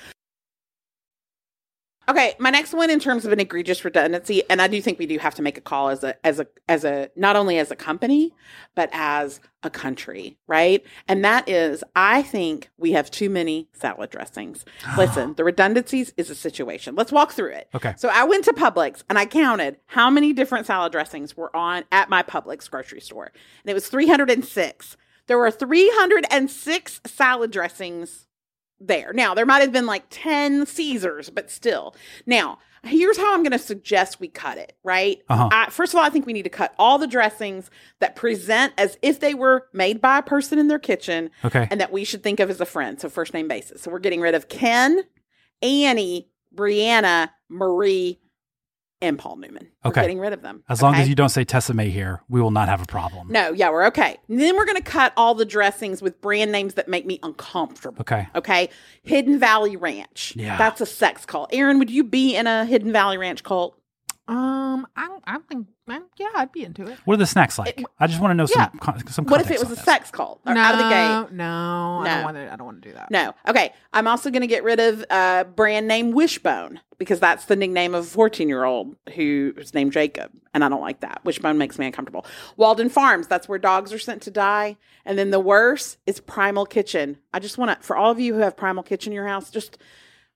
Okay, my next one in terms of an egregious redundancy, and I do think we do have to make a call as a as a as a not only as a company, but as a country, right? And that is I think we have too many salad dressings. Listen, the redundancies is a situation. Let's walk through it. Okay. So I went to Publix and I counted how many different salad dressings were on at my Publix grocery store. And it was 306. There were 306 salad dressings there. Now, there might have been like 10 Caesars, but still. Now, here's how I'm going to suggest we cut it, right? Uh-huh. I, first of all, I think we need to cut all the dressings that present as if they were made by a person in their kitchen Okay. and that we should think of as a friend. So, first name basis. So, we're getting rid of Ken, Annie, Brianna, Marie, and Paul Newman. We're Okay. getting rid of them. As long as you don't say Tessemae here, we will not have a problem. No, yeah, we're okay. And then we're going to cut all the dressings with brand names that make me uncomfortable. Okay. Okay. Hidden Valley Ranch. Yeah. That's a sex cult. Aaron, would you be in a Hidden Valley Ranch cult? Um, I'm, I'm, think- I'm, yeah, I'd be into it. What are the snacks like? It- I just want to know some con- some. What if it was a this. sex cult no, out of the gate? no, I No. don't want to. I don't want to do that. No. Okay. I'm also going to get rid of uh, brand name Wishbone because that's the nickname of a 14 year old who's named Jacob. And I don't like that. Wishbone makes me uncomfortable. Walden Farms, that's where dogs are sent to die. And then the worst is Primal Kitchen. I just want to, for all of you who have Primal Kitchen in your house, just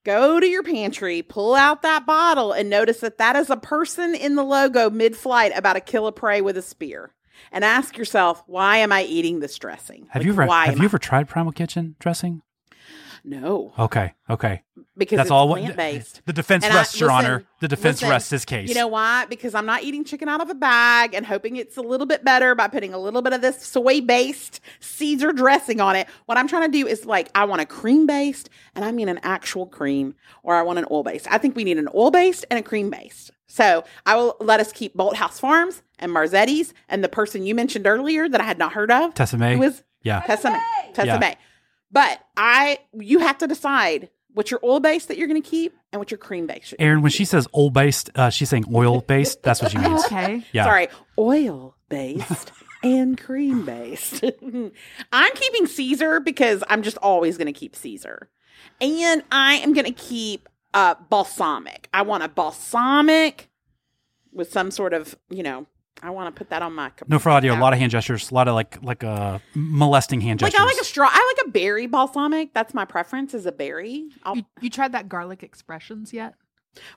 go to your pantry, pull out that bottle, and notice that that is a person in the logo mid flight about to kill a prey with a spear. And ask yourself, why am I eating this dressing? Have Like, you ever have you I- ever tried Primal Kitchen dressing? No, Okay, okay. because That's it's all. plant based. The defense And I- rests, Your listen, Honor. The defense listen, rests his case. You know why? Because I'm not eating chicken out of a bag and hoping it's a little bit better by putting a little bit of this soy based Caesar dressing on it. What I'm trying to do is like, I want a cream based and I mean an actual cream or I want an oil based. I think we need an oil based and a cream based. So I will let us keep Bolthouse Farms and Marzetti's and the person you mentioned earlier that I had not heard of. Tessemae. Is yeah. Tessemae. Tessa Yeah. May. But I, you have to decide what your oil base that you're going to keep and what your cream based. Aaron, when she says oil based, uh, she's saying oil based. That's what she means. Okay. Yeah. Sorry, oil based and cream based. I'm keeping Caesar because I'm just always going to keep Caesar. And I am going to keep uh, balsamic. I want a balsamic with some sort of, you know, I want to put that on my. No for audio. A lot of hand gestures. A lot of like like uh molesting hand gestures. Like gestures. I like a straw. I like a berry balsamic. That's my preference. Is a berry. I'll, You, you tried that garlic expressions yet?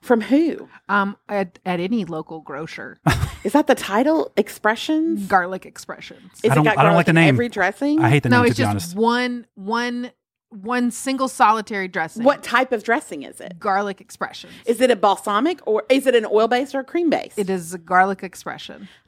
from who? Um, at, at any local grocer, Is that the title? Expressions. garlic expressions. Is I don't- it got I don't like the in name. Every dressing. I hate the no, name it's to be just honest. one, one, one single solitary dressing. What type of dressing is it? garlic expression. Is it a balsamic or is it an oil based or a cream based? it is a garlic expression.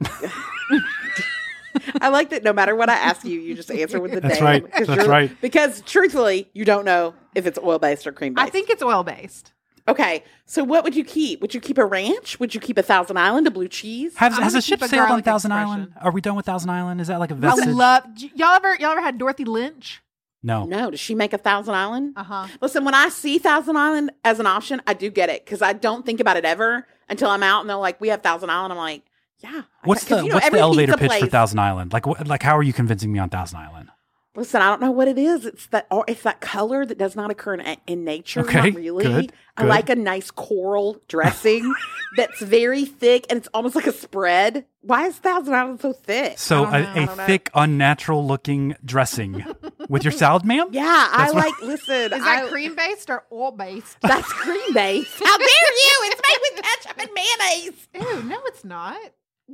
I like that no matter what I ask you, you just answer with the That's name. right. 'Cause That's you're- right. Because truthfully, you don't know if it's oil based or cream based. I think it's oil based. Okay, so what would you keep? Would you keep a ranch? Would you keep a Thousand Island, a blue cheese? Has, has a ship a sailed on Thousand expression. Island? Are we done with Thousand Island? Is that like a I vestige? love y'all ever y'all ever had Dorothy Lynch? No. no, does she make a Thousand Island? Uh huh. Listen, when I see Thousand Island as an option, I do get it because I don't think about it ever until I'm out and they're like, "We have Thousand Island." I'm like, "Yeah." What's the you know, what's the elevator pizza pitch for Thousand Island? Like what, like how are you convincing me on Thousand Island? Listen, I don't know what it is. It's that, or it's that color that does not occur in, eh, in nature. Okay, not really. good, I good. like a nice coral dressing that's very thick and it's almost like a spread. Why is Thousand Island so thick? So I don't a, know, I a don't know. thick, unnatural looking dressing with your salad, ma'am. yeah, I That's what- like. Listen, Is that I, cream based or oil based? That's cream based. How dare you? It's made with ketchup and mayonnaise. Ew, no, it's not.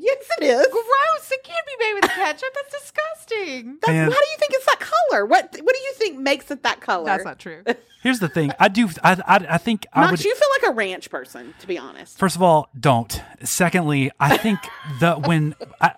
Yes, it is. Gross! It can't be made with ketchup. That's disgusting. That's, Man. why do you think it's that color? What What do you think makes it that color? That's not true. Here's the thing. I do. I I, I think I Max, would. you feel like a ranch person, to be honest. First of all, don't. Secondly, I think the when I,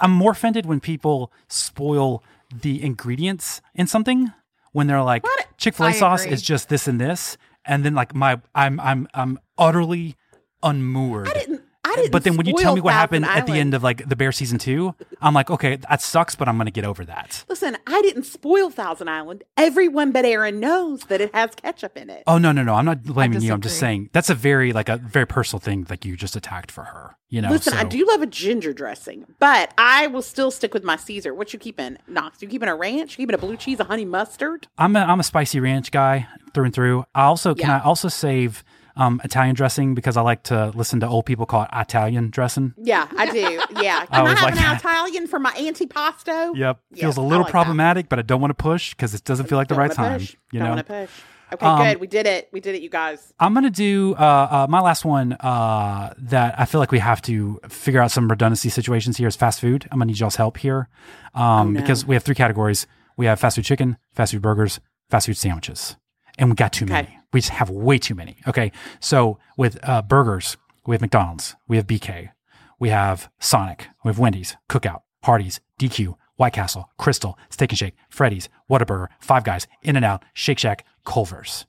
I'm more offended when people spoil the ingredients in something when they're like What? Chick Fil A I sauce agree. is just this and this, and then like my I'm I'm I'm utterly unmoored. I didn't. I. But then when you tell me what happened Thousand at the end of like the Bear season two, I'm like, okay, that sucks, but I'm gonna get over that. Listen, I didn't spoil Thousand Island. Everyone but Aaron knows that it has ketchup in it. Oh no no no! I'm not blaming you. I'm just saying that's a very like a very personal thing like you just attacked for her. You know. Listen, I do love a ginger dressing, but I will still stick with my Caesar. What you keeping, Knox? You keeping a ranch? You keeping a blue cheese, a honey mustard? I'm a I'm a spicy ranch guy through and through. I also can Yeah. I also save um, Italian dressing because I like to listen to old people call it Italian dressing. Yeah, I do. Yeah, I can I, always have like an. Italian for my antipasto? Yep, Yeah, feels a little like that. problematic, but I don't want to push because it doesn't feel like the Don't right time. push. You Don't know. want to push. Okay, Um, good. We did it. We did it, you guys. I'm gonna do uh, uh, my last one uh, that I feel like we have to figure out some redundancy situations here is fast food. I'm gonna need y'all's help here um, Oh, no. because we have three categories. We have fast food chicken, fast food burgers, fast food sandwiches, and we got too Okay. many. We just have way too many. Okay, so with uh, burgers, we have McDonald's, we have BK, we have Sonic, we have Wendy's, Cookout, Hardee's, DQ, White Castle, Krystal, Steak and Shake, Freddy's, Whataburger, Five Guys, In and Out, Shake Shack, Culver's.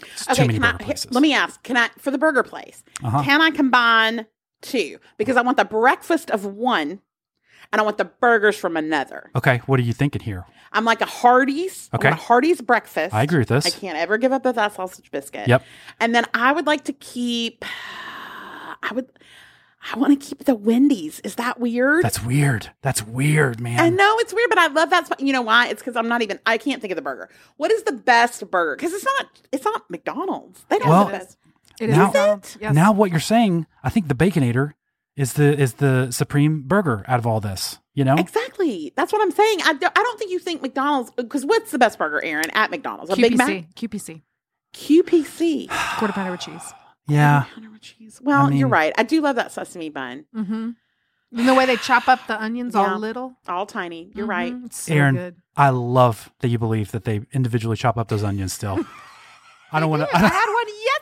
It's Okay, too many I, burger here- places. let me ask. Can I for the burger place? Uh-huh. Can I combine two? Because I want the breakfast of one, and I want the burgers from another. Okay, what are you thinking here? I'm like a Hardee's. I Okay. want a Hardee's breakfast. I agree with this. I can't ever give up that sausage biscuit. Yep. And then I would like to keep. I would. I want to keep the Wendy's. Is that weird? That's weird. That's weird, man. I know it's weird, but I love that. spot. You know why? It's because I'm not even. I can't think of the burger. What is the best burger? Because it's not. It's not McDonald's. They don't Well, have the best. It is Now- McDonald's. Yes. Now what you're saying, I think the Baconator is the is the supreme burger out of all this. You know, Exactly. That's what I'm saying. I don't, I don't think you think McDonald's. Because what's the best burger, Aaron, at McDonald's? A Big Mac, QPC. QPC. QPC. Quarter pounder with cheese. yeah. Quarter with cheese. Well, I mean- you're right. I do love that sesame bun. Mm-hmm. And the way they chop up the onions Yeah. all little. All tiny. You're right. Mhm. It's so Aaron, good. I love that you believe that they individually chop up those onions. Still, I don't want to. I I had one yesterday.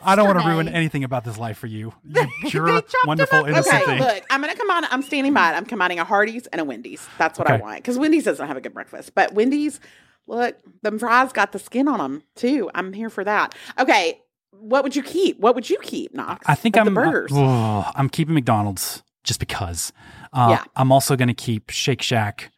I don't want to ruin anything about this life for you. You pure, wonderful, innocent Okay, thing. look, I'm gonna come on. I'm standing by it. I'm combining a Hardee's and a Wendy's. That's what I want because Wendy's doesn't have a good breakfast, but Wendy's, look, them fries got the skin on them too. I'm here for that. Okay, what would you keep? What would you keep, Knox? I think I'm the burgers. uh, I'm keeping McDonald's just because. Uh, Yeah. I'm also going to keep Shake Shack.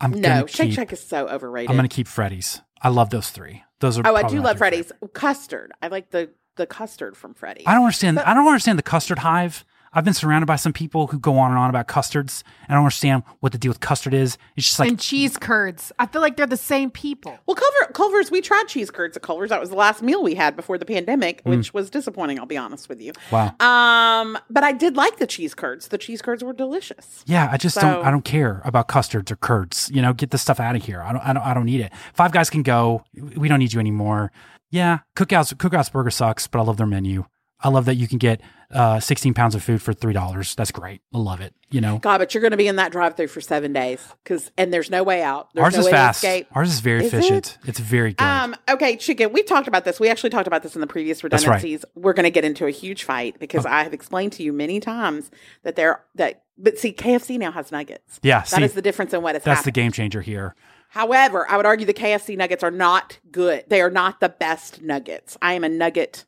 I'm no, Shake keep, Shack is so overrated. I'm going to keep Freddy's. I love those three. Those are. oh, I do love Freddy's custard. I like the the custard from Freddy's. I don't understand. But- I don't understand the custard hive. I've been surrounded by some people who go on and on about custards. I don't understand what the deal with custard is. It's just like and cheese curds. I feel like they're the same people. Well, Culver, Culver's, we tried cheese curds at Culver's. That was the last meal we had before the pandemic, Mm. which was disappointing. I'll be honest with you. wow. Um, but I did like the cheese curds. The cheese curds were delicious. Yeah, I just So- don't. I don't care about custards or curds. You know, get this stuff out of here. I don't. I don't. I don't need it. Five Guys can go. We don't need you anymore. Yeah, Cookouts. Cookouts Burger sucks, but I love their menu. I love that you can get uh, 16 pounds of food for three dollars. That's great. I love it. You know, God, but you're going to be in that drive-through for seven days because, and there's no way out. There's ours no is way fast. Ours is very Is efficient. It's very good. Um, okay, chicken. We talked about this. We actually talked about this in the previous That's right. redundancies. We're going to get into a huge fight because I have explained to you many times that there that. But see, KFC now has nuggets. yeah, That is see, the difference in what has that's happened. the game changer here. However, I would argue the KFC nuggets are not good. They are not the best nuggets. I am a nugget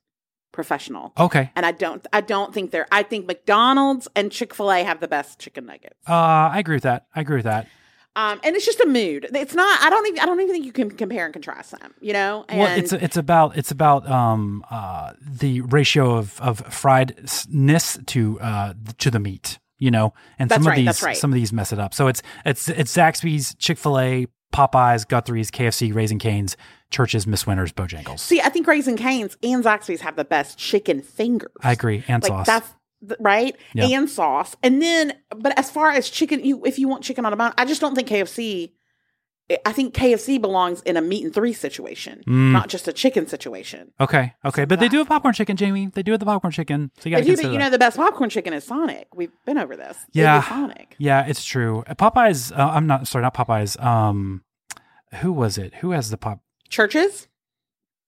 professional. Okay. And I don't I don't think they're I think McDonald's and Chick-fil-A have the best chicken nuggets. Uh, I agree with that. I agree with that. Um and it's just a mood. It's not I don't even I don't even think you can compare and contrast them, you know? And well, it's it's about it's about um uh the ratio of of friedness to uh to the meat, you know, and That's some right, of these right. some of these mess it up. So it's it's it's Zaxby's, Chick Fil A, Popeyes, Guthrie's, KFC, Raising Cane's, Church's, Miss Winters, Bojangles. See, I think Raising Cane's and Zaxby's have the best chicken fingers. I agree, and like sauce. that's right Yeah. and sauce and then but as far as chicken you if you want chicken on a bone i just don't think kfc i think kfc belongs in a meat and three situation Mm. not just a chicken situation Okay, okay, but they do have popcorn chicken, Jamie. They do have the popcorn chicken, so you got to do, consider but you know the best popcorn chicken is sonic we've been over this Yeah. sonic Yeah, it's true. Popeyes. Uh, I'm not sorry, not Popeyes. Um, who was it? Who has the pop? churches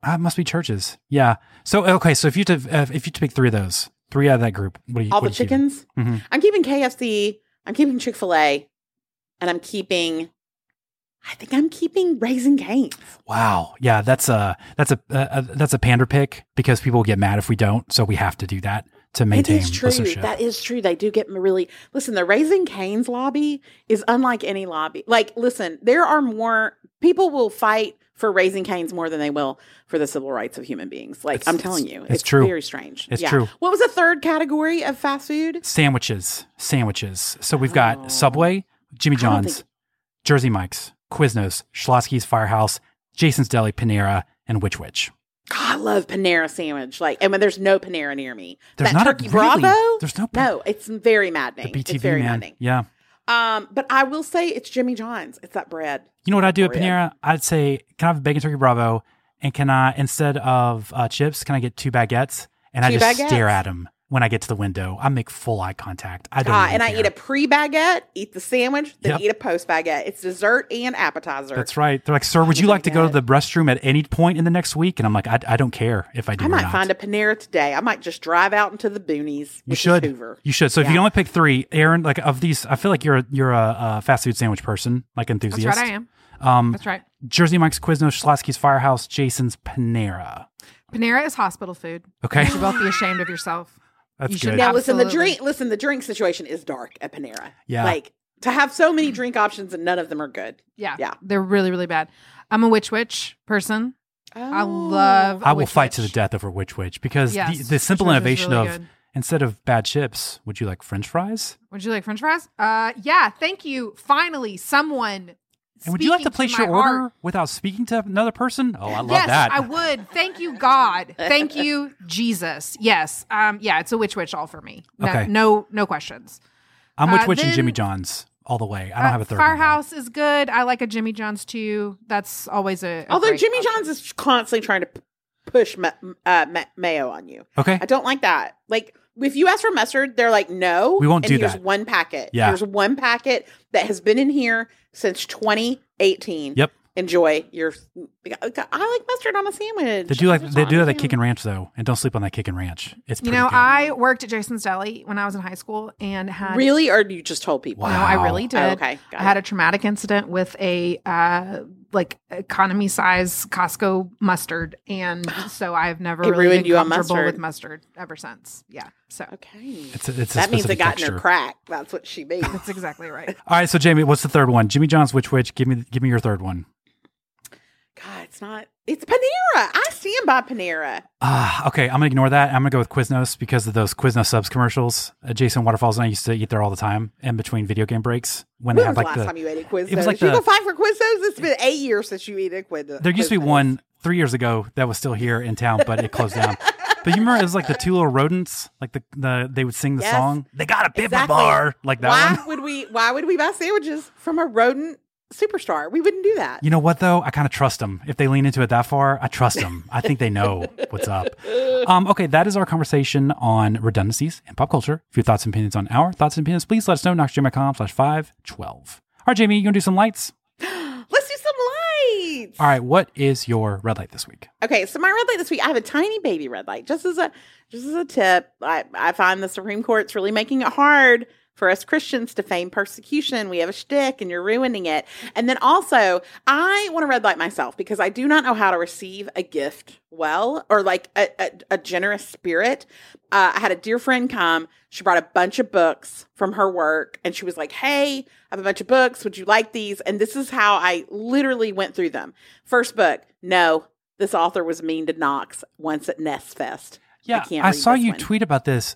Uh, it must be churches. Yeah. So okay, so if you to uh, if you to pick three of those, three out of that group, what do you? all the are you keeping? chickens Mhm. i'm keeping kfc i'm keeping chick-fil-a and i'm keeping i think i'm keeping raising canes Wow. Yeah, that's a that's a uh, that's a pander pick because people get mad if we don't. So we have to do that to maintain It is true. That is true. They do get really listen. The Raising Cane's lobby is unlike any lobby. Like, listen, there are more people will fight for Raising Cane's more than they will for the civil rights of human beings. Like, It's- I'm telling you, it's it's, true. Very strange. It's Yeah. true. What was the third category of fast food? sandwiches, sandwiches. So we've got Oh. Subway, Jimmy John's, think- Jersey Mike's, Quiznos, Schlotzsky's Firehouse, Jason's Deli, Panera, and Which Wich. God, I love Panera sandwich. Like, and when there's no Panera near me, There's that not a- turkey really? Bravo. There's no Pan- no. It's very The maddening. BTV it's very man. maddening. Yeah. Um, but I will say it's Jimmy John's. It's that bread. You know what I do at Panera? I'd say, can I have a bacon turkey Bravo? And can I, instead of uh, chips, can I get two baguettes? And I just baguettes. stare at them when I get to the window. I make full eye contact. I don't. Ah, even and I eat a pre baguette, eat the sandwich, then Yep. eat a post baguette. It's dessert and appetizer. That's right. They're like, sir, would you like to go to the restroom at any point in the next week? And I'm like, I, I don't care if I do I or might not. find a Panera today. I might just drive out into the boonies. You should. Hoover. You should. So if you only pick three, Aaron, like of these, I feel like you're a, you're a, uh fast food sandwich person, like enthusiast. That's enthusiast. right, I am. Um, That's right. Jersey Mike's, Quiznos, Schlotzsky's Firehouse, Jason's Panera. Panera is hospital food. Okay, You should both be ashamed of yourself. That's you should good. have- Now listen, the drink. Listen, the drink situation is dark at Panera. Yeah. like to have so many drink options and none of them are good. Yeah. Yeah. They're really, really bad. I'm a Which Wich person. I Oh. love I will Witch fight to the Witch. death over Which Wich because Yes. the, the simple Which Wich is innovation really of good. instead of bad chips, would you like French fries? Would you like French fries? Uh, yeah. Thank you. Finally, someone. And would you like to place my your order heart. without speaking to another person? Oh, I love yes, that. I would. Thank you, God. Thank you, Jesus. Yes. Um. Yeah. It's a Which Wich all for me. No, Okay. No. No questions. I'm witch uh, Witch and Jimmy John's all the way. I don't Uh, have a third. one. Firehouse is good. I like a Jimmy John's too. That's always a. a Although great Jimmy option. John's is constantly trying to p- push ma- uh, ma- mayo on you. Okay. I don't like that. Like if you ask for mustard, they're like, no, We won't and do here's that. One packet. Yeah. Here's one packet that has been in here since 2018. Yep. Enjoy your. I like mustard on a sandwich. They do like Mustard's they on do a have that kick and ranch though, and don't sleep on that kick and ranch. It's You know, good. I worked at Jason's Deli when I was in high school and had Really, or you just told people? Wow. No, I really did. Oh, okay, got I had a traumatic incident with a uh, like economy size Costco mustard, and so I've never It really ruined been you on comfortable mustard. with mustard ever since. Yeah, so Okay. It's a, it's a that means it specific got in texture. her crack. That's what she means. that's exactly right. All right, so Jamie, what's the third one? Jimmy John's Which Wich. Give me give me your third one. God, it's not. It's Panera. I stand by Panera. Ah, okay. I'm gonna ignore that. I'm gonna go with Quiznos because of those Quiznos subs commercials. Uh, Jason Waterfalls and I used to eat there all the time in between video game breaks when When they was had the like last the. time you ate at Quiznos? it was like you the- go fight for Quiznos? It's been eight years since you ate at Quiznos. There used to be one three years ago that was still here in town, but it closed down. But you remember it was like the two little rodents, like the, the they would sing the Yes. song. They got a bibber Exactly. bar, like that why one. would we? Why would we buy sandwiches from a rodent superstar? We wouldn't do that. You know what though? I kind of trust them. If they lean into it that far, I trust them. I think they know what's up. Um, okay, that is our conversation on redundancies in pop culture. If you have thoughts and opinions on our thoughts and opinions, please let us know. Knoxjam.com slash five twelve. All right, Jamie, you gonna do some lights? Let's do some lights. All right, what is your red light this week? Okay, so my red light this week, I have a tiny baby red light. Just as a just as a tip, I, I find the Supreme Court's really making it hard for us Christians to feign persecution. We have a shtick and you're ruining it. And then also, I want to red light myself because I do not know how to receive a gift well or like a, a, a generous spirit. Uh, I had a dear friend come. She brought a bunch of books from her work and she was like, Hey, I have a bunch of books. Would you like these? And this is how I literally went through them. First book, no, this author was mean to Knox once at Nest Fest. Yeah, can't I, saw you one. tweet about this.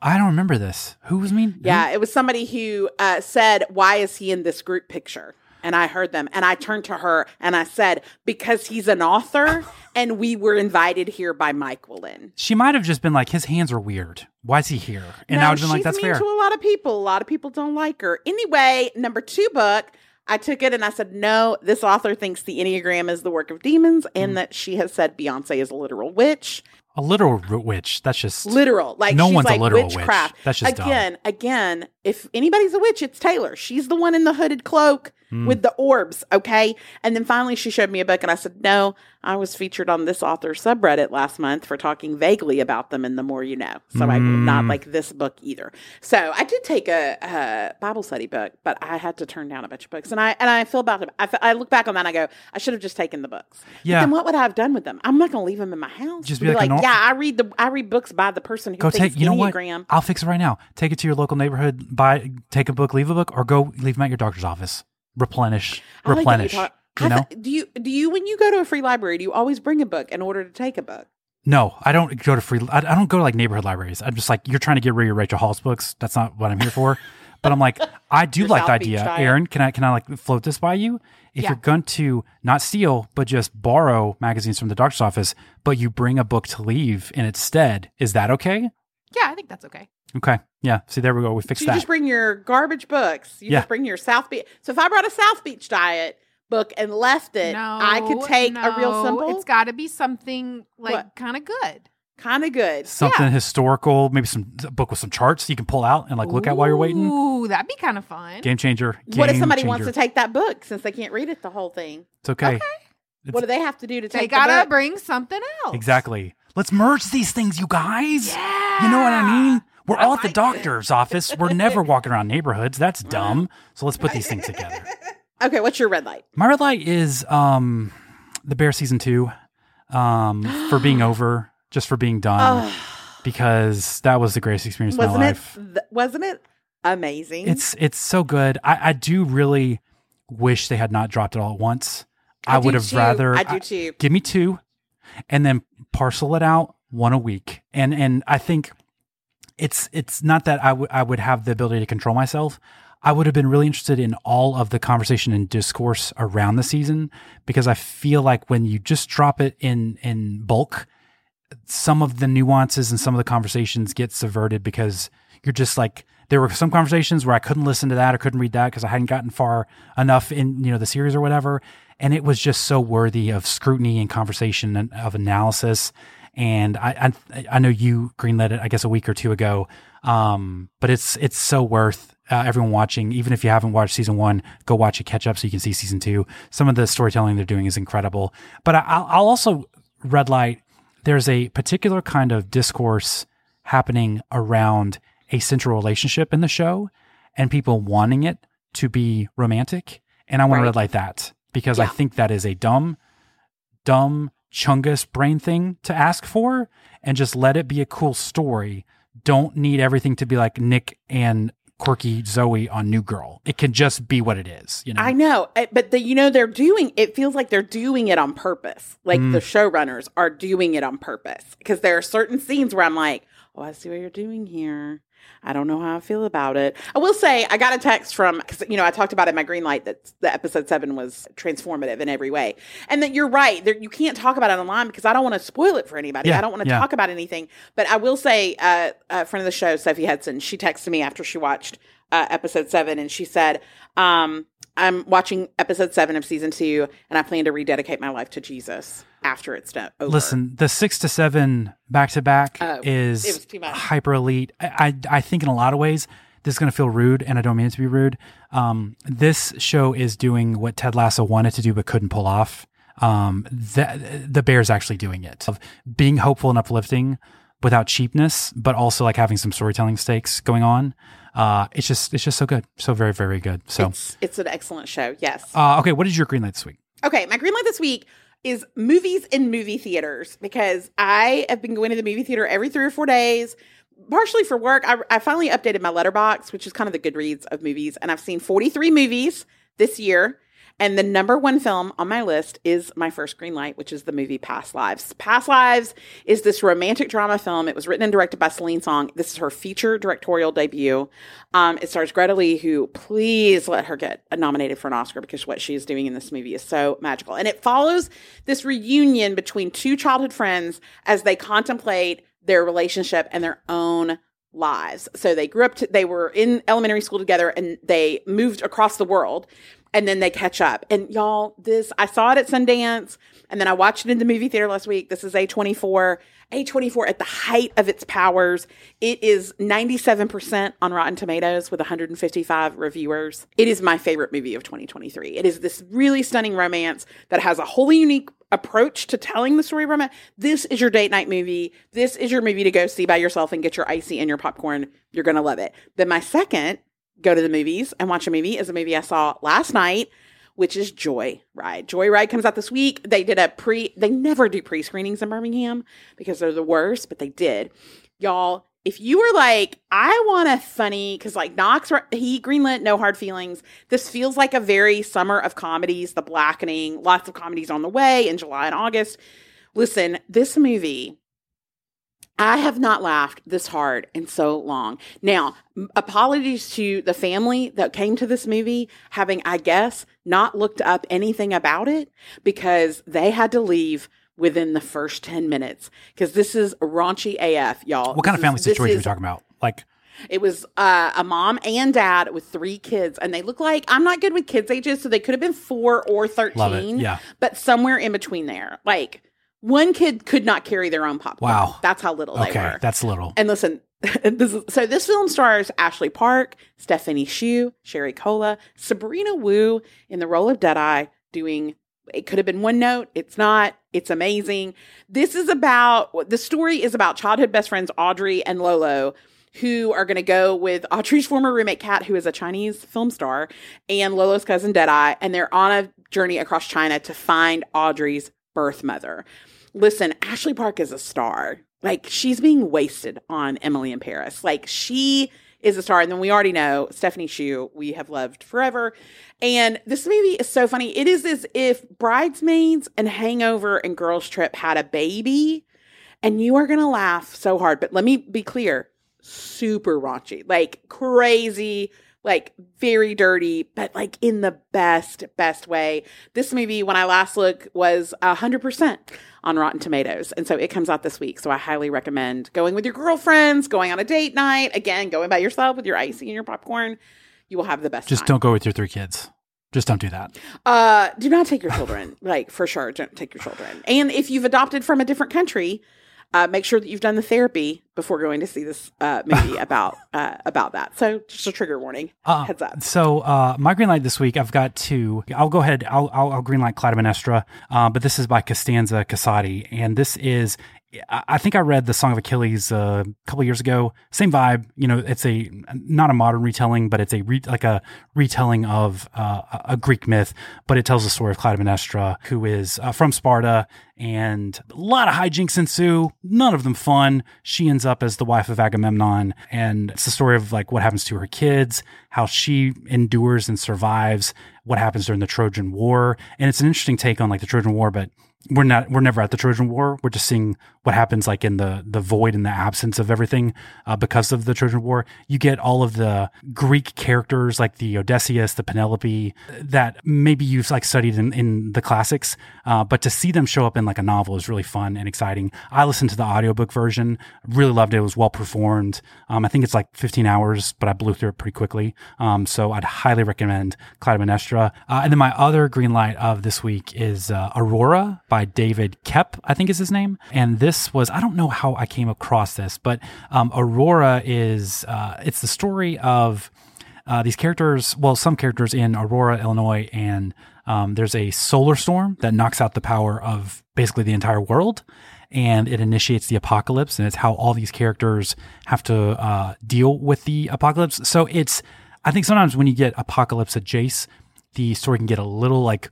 I don't remember this. Who was mean? Yeah, it was somebody who uh, said, Why is he in this group picture? And I heard them and I turned to her and I said, Because he's an author and we were invited here by Mike Willin. She might have just been like, his hands are weird. Why is he here? And no, I would have been like, that's mean fair. to a lot of people. A lot of people don't like her. Anyway, number two book, I took it and I said, no, this author thinks the Enneagram is the work of demons Mm. and that she has said Beyonce is a literal witch. A literal witch. That's just Literal. Like No one's a like literal witch. That's just dumb. again, again, if anybody's a witch, it's Taylor. She's the one in the hooded cloak Hmm. with the orbs, okay? And then finally she showed me a book and I said, No, I was featured on this author's subreddit last month for talking vaguely about them and the more you know. So I would not Mm. like this book either. So I did take a, a Bible study book, but I had to turn down a bunch of books. And I and I feel about it. I, I look back on that and I go, I should have just taken the books. But Yeah. then what would I have done with them? I'm not gonna leave them in my house. Just Be be like nor- yeah, I read the I read books by the person who go take. You know what? I'll fix it right now. Take it to your local neighborhood. Buy, take a book, leave a book, or go leave them at your doctor's office. Replenish, I like that replenish. talk- you know? do you do you when you go to a free library do you always bring a book in order to take a book? No, I don't go to free. I, I don't go to like neighborhood libraries. I'm just like you're trying to get rid of Rachel Hall's books. That's not what I'm here for. but I'm like, I do like the idea. Aaron. Can I can I like float this by you? If Yeah. you're going to not steal but just borrow magazines from the doctor's office, but you bring a book to leave in its stead, is that okay? Yeah, I think that's okay. Okay, yeah. See, there we go. We So fixed you that. You just bring your garbage books. You Yeah. just bring your South Beach. So if I brought a South Beach diet book and left it, no, I could take a real no, simple, It's got to be something like kind of good. kind of good. Something yeah. historical, maybe some a book with some charts you can pull out and like look at while you're waiting. Ooh, that'd be kind of fun. Game changer. What if game somebody wants to take that book since they can't read it the whole thing? It's okay. Okay. What do they have to do to take They gotta book? bring something else. Exactly. Let's merge these things, you guys. Yeah. You know what I mean? We're I all at the like doctor's office. We're never walking around neighborhoods. That's dumb. So let's put these things together. Okay, what's your red light? My red light is um the Bear season two. Um for being over, just for being done. Ugh. because that was the greatest experience of my wasn't it? th- wasn't it amazing? It's it's so good. I, I do really wish they had not dropped it all at once. I, do would have rather I do too. give me two and then parcel it out one a week and and i think it's it's not that I, w- I would have the ability to control myself. I would have been really interested in all of the conversation and discourse around the season because I feel like when you just drop it in in bulk, some of the nuances and some of the conversations get subverted because you're just like there were some conversations where I couldn't listen to that or couldn't read that because I hadn't gotten far enough in you know the series or whatever, and it was just so worthy of scrutiny and conversation and of analysis. And I I, I know you greenlit it I guess a week or two ago, um, but it's it's so worth uh, everyone watching. Even if you haven't watched season one, go watch it, catch up so you can see season two. Some of the storytelling they're doing is incredible. But I, I'll, I'll also red light. There's a particular kind of discourse happening around a central relationship in the show and people wanting it to be romantic. And I want Right. to red light that because I think that is a dumb, dumb chungus brain thing to ask for and just let it be a cool story. Don't need everything to be like Nick and quirky Zooey on New Girl. It can just be what it is, you know. I know, eh, but the, you know they're doing. It feels like they're doing it on purpose. Like Mm. the showrunners are doing it on purpose because there are certain scenes where I'm like, "Oh, I see what you're doing here." I don't know how I feel about it. I will say I got a text from because you know I talked about in my green light that the episode seven was transformative in every way, and that you're right. There, you can't talk about it online because I don't want to spoil it for anybody. Yeah, I don't want to yeah. talk about anything. But I will say, uh, a friend of the show, Sophie Hudson, she texted me after she watched uh, episode seven, and she said, um, "I'm watching episode seven of season two, and I plan to rededicate my life to Jesus after it's done." Over. Listen, the six to seven back to back Oh, is it was too much. hyper elite. I, I I think in a lot of ways this is going to feel rude, and I don't mean it to be rude. Um, this show is doing what Ted Lasso wanted to do but couldn't pull off. Um, the the Bears actually doing it of being hopeful and uplifting without cheapness, but also like having some storytelling stakes going on. Uh, it's just it's just so good, so very very good. So, it's it's an excellent show. Yes. uh, okay, what is your green light this week? Okay, my green light this week is movies in movie theaters because I have been going to the movie theater every three or four days, partially for work. I, I finally updated my Letterboxd, which is kind of the Goodreads of movies, and I've seen 43 movies this year. And the number one film on my list is my first green light, which is the movie Past Lives. Past Lives is this romantic drama film. It was written and directed by Celine Song. This is her feature directorial debut. Um, it stars Greta Lee, who please let her get nominated for an Oscar because what she is doing in this movie is so magical. And it follows this reunion between two childhood friends as they contemplate their relationship and their own lives. So they grew up, to, they were in elementary school together and they moved across the world and then they catch up. And y'all, this, I saw it at Sundance and then I watched it in the movie theater last week. This is A24. A24 at the height of its powers. It is 97% on Rotten Tomatoes with 155 reviewers. It is my favorite movie of 2023. It is this really stunning romance that has a wholly unique approach to telling the story of romance. This is your date night movie. This is your movie to go see by yourself and get your icy and your popcorn. You're going to love it. Then my second go to the movies and watch a movie is a movie I saw last night, which is Joy Ride. Joy Ride comes out this week. They did a pre, they never do pre screenings in Birmingham because they're the worst, but they did. Y'all, if you were like, I want a funny, because like Knox, he greenlit No Hard Feelings. This feels like a very summer of comedies, The Blackening, lots of comedies on the way in July and August. Listen, this movie I have not laughed this hard in so long. Now, apologies to the family that came to this movie having, I guess, not looked up anything about it because they had to leave within the first 10 minutes because this is raunchy AF, y'all. What kind of family is- this situation are we talking about? Like, it was uh, a mom and dad with three kids, and they look like I'm not good with kids' ages, so they could have been four or 13. Love it. Yeah. But somewhere in between there. Like one kid could not carry their own popcorn. Wow. That's how little they okay, were. that's little. And listen, this is, so this film stars Ashley Park, Stephanie Hsu, Sherry Cola, Sabrina Wu in the role of Deadeye, doing. It could have been one note. It's not. It's amazing. This is about the story is about childhood best friends Audrey and Lolo, who are going to go with Audrey's former roommate Kat, who is a Chinese film star, and Lolo's cousin Deadeye, and they're on a journey across China to find Audrey's birth mother. Listen, Ashley Park is a star. Like she's being wasted on Emily in Paris. Like she is a star. And then we already know Stephanie Hsu, we have loved forever. And this movie is so funny. It is as if Bridesmaids and Hangover and Girls Trip had a baby. And you are going to laugh so hard. But let me be clear super raunchy, like crazy, like very dirty, but like in the best, best way. This movie, when I last looked, was a hundred percent on Rotten Tomatoes. And so it comes out this week. So I highly recommend going with your girlfriends, going on a date night, again, going by yourself with your icing and your popcorn. You will have the best Just time. don't go with your three kids. Just don't do that. Uh, do not take your children. like for sure, don't take your children. And if you've adopted from a different country, uh, make sure that you've done the therapy before going to see this uh, movie about uh, about that. So just a trigger warning. Uh, Heads up. So uh, my green light this week, I've got two. I'll go ahead. I'll I'll, I'll green light Clytemnestra, uh, but this is by Costanza Casati, and this is. I think I read the Song of Achilles uh, a couple years ago. Same vibe, you know. It's a not a modern retelling, but it's a re, like a retelling of uh, a a Greek myth. But it tells the story of Clytemnestra, who is uh, from Sparta, and a lot of hijinks ensue. None of them fun. She ends up as the wife of Agamemnon, and it's the story of like what happens to her kids, how she endures and survives, what happens during the Trojan War, and it's an interesting take on like the Trojan War, but we're not we're never at the Trojan War. We're just seeing what happens like in the the void and the absence of everything uh, because of the Trojan War. You get all of the Greek characters like the Odysseus, the Penelope that maybe you've like studied in, in the classics, uh, but to see them show up in like a novel is really fun and exciting. I listened to the audiobook version, really loved it. It was well performed. Um, I think it's like 15 hours, but I blew through it pretty quickly. Um, so I'd highly recommend Clytemnestra. Uh, and then my other green light of this week is uh, Aurora by David Koepp, I think is his name. And this was, I don't know how I came across this, but um, Aurora is, uh, it's the story of uh, these characters, well, some characters in Aurora, Illinois, and um, there's a solar storm that knocks out the power of basically the entire world. And it initiates the apocalypse, and it's how all these characters have to uh, deal with the apocalypse. So it's, I think sometimes when you get apocalypse adjacent, the story can get a little like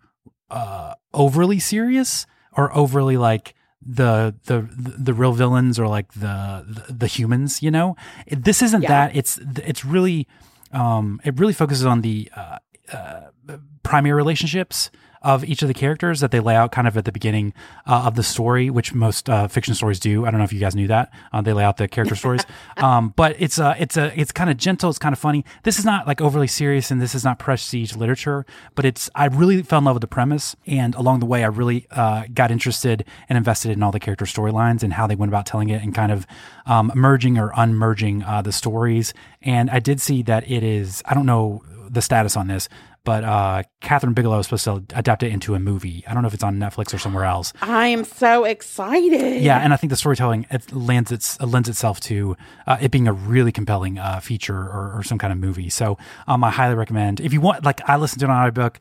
uh, overly serious or overly like the the the real villains or like the the, the humans. You know, this isn't Yeah. that. It's it's really um, it really focuses on the uh, uh, primary relationships of each of the characters that they lay out kind of at the beginning uh, of the story, which most uh, fiction stories do. I don't know if you guys knew that. Uh, they lay out the character stories, um, but it's uh, it's a it's kind of gentle. It's kind of funny. This is not like overly serious, and this is not prestige literature. But it's I really fell in love with the premise, and along the way, I really uh, got interested and invested in all the character storylines and how they went about telling it, and kind of um, merging or unmerging uh, the stories. And I did see that it is. I don't know the status on this, but uh, Kathryn Bigelow is supposed to adapt it into a movie. I don't know if it's on Netflix or somewhere else. I am so excited. Yeah, and I think the storytelling it lends its lends itself to uh, it being a really compelling uh, feature or, or some kind of movie. So um, I highly recommend if you want. Like I listened to an audiobook,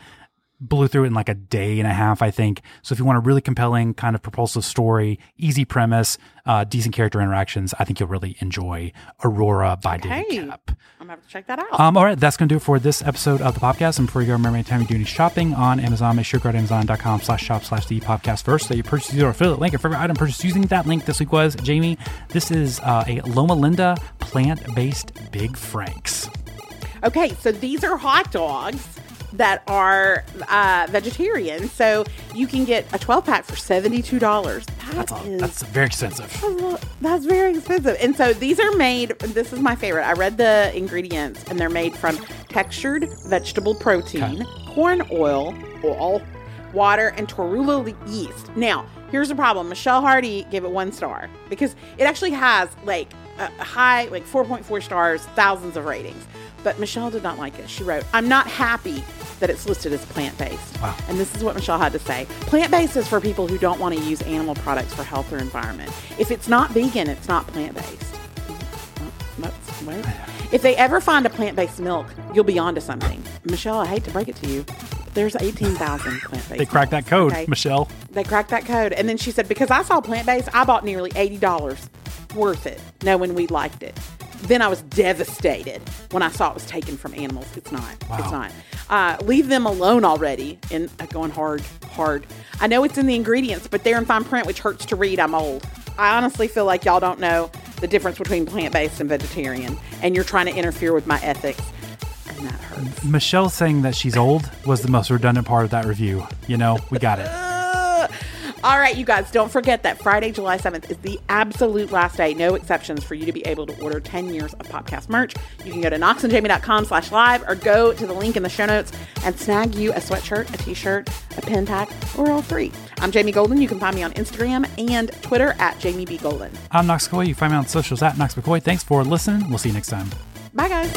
blew through it in like a day and a half, I think. So if you want a really compelling kind of propulsive story, easy premise, uh, decent character interactions, I think you'll really enjoy Aurora by David Hey. Koepp. I'm gonna have to check that out. Um, all right, that's going to do it for this episode of the podcast. And before you go, remember anytime you do any shopping on Amazon, make sure you go to amazon.com slash shop slash the podcast first so you purchase your affiliate link. Your favorite item purchased using that link this week was Jamie. This is uh, a Loma Linda plant based Big Franks. Okay, so these are hot dogs that are uh, vegetarian. So you can get a 12 pack for $72. That's, That a, is- that's very expensive. That's very expensive. And so these are made, this is my favorite. I read the ingredients and they're made from textured vegetable protein, corn oil, oil, water, and torula yeast. Now, here's the problem. Michelle Hardy gave it one star because it actually has like a a high, like 4.4 stars, thousands of ratings. But Michelle did not like it. She wrote, I'm not happy that it's listed as plant based. Wow. And this is what Michelle had to say. Plant based is for people who don't want to use animal products for health or environment. If it's not vegan, it's not plant based. If they ever find a plant based milk, you'll be onto something. Michelle, I hate to break it to you. There's 18,000 plant based. They cracked that code, Okay. Michelle. They cracked that code. And then she said, because I saw plant based, I bought nearly $80 worth it, knowing we liked it. Then I was devastated when I saw it was taken from animals. It's not. It's not. Uh, leave them alone already. And uh, going hard, hard. I know it's in the ingredients, but they're in fine print, which hurts to read. I'm old. I honestly feel like y'all don't know the difference between plant based and vegetarian, and you're trying to interfere with my ethics. And that hurts. Michelle saying that she's old was the most redundant part of that review. You know, we got it. All right, you guys, don't forget that Friday, July 7th is the absolute last day, no exceptions, for you to be able to order 10 years of podcast merch. You can go to knoxandjamie.com slash live or go to the link in the show notes and snag you a sweatshirt, a t-shirt, a pen pack, or all three. I'm Jamie Golden. You can find me on Instagram and Twitter at Jamie B. Golden. I'm Knox McCoy. You can find me on socials at Knox McCoy. Thanks for listening. We'll see you next time. Bye, guys.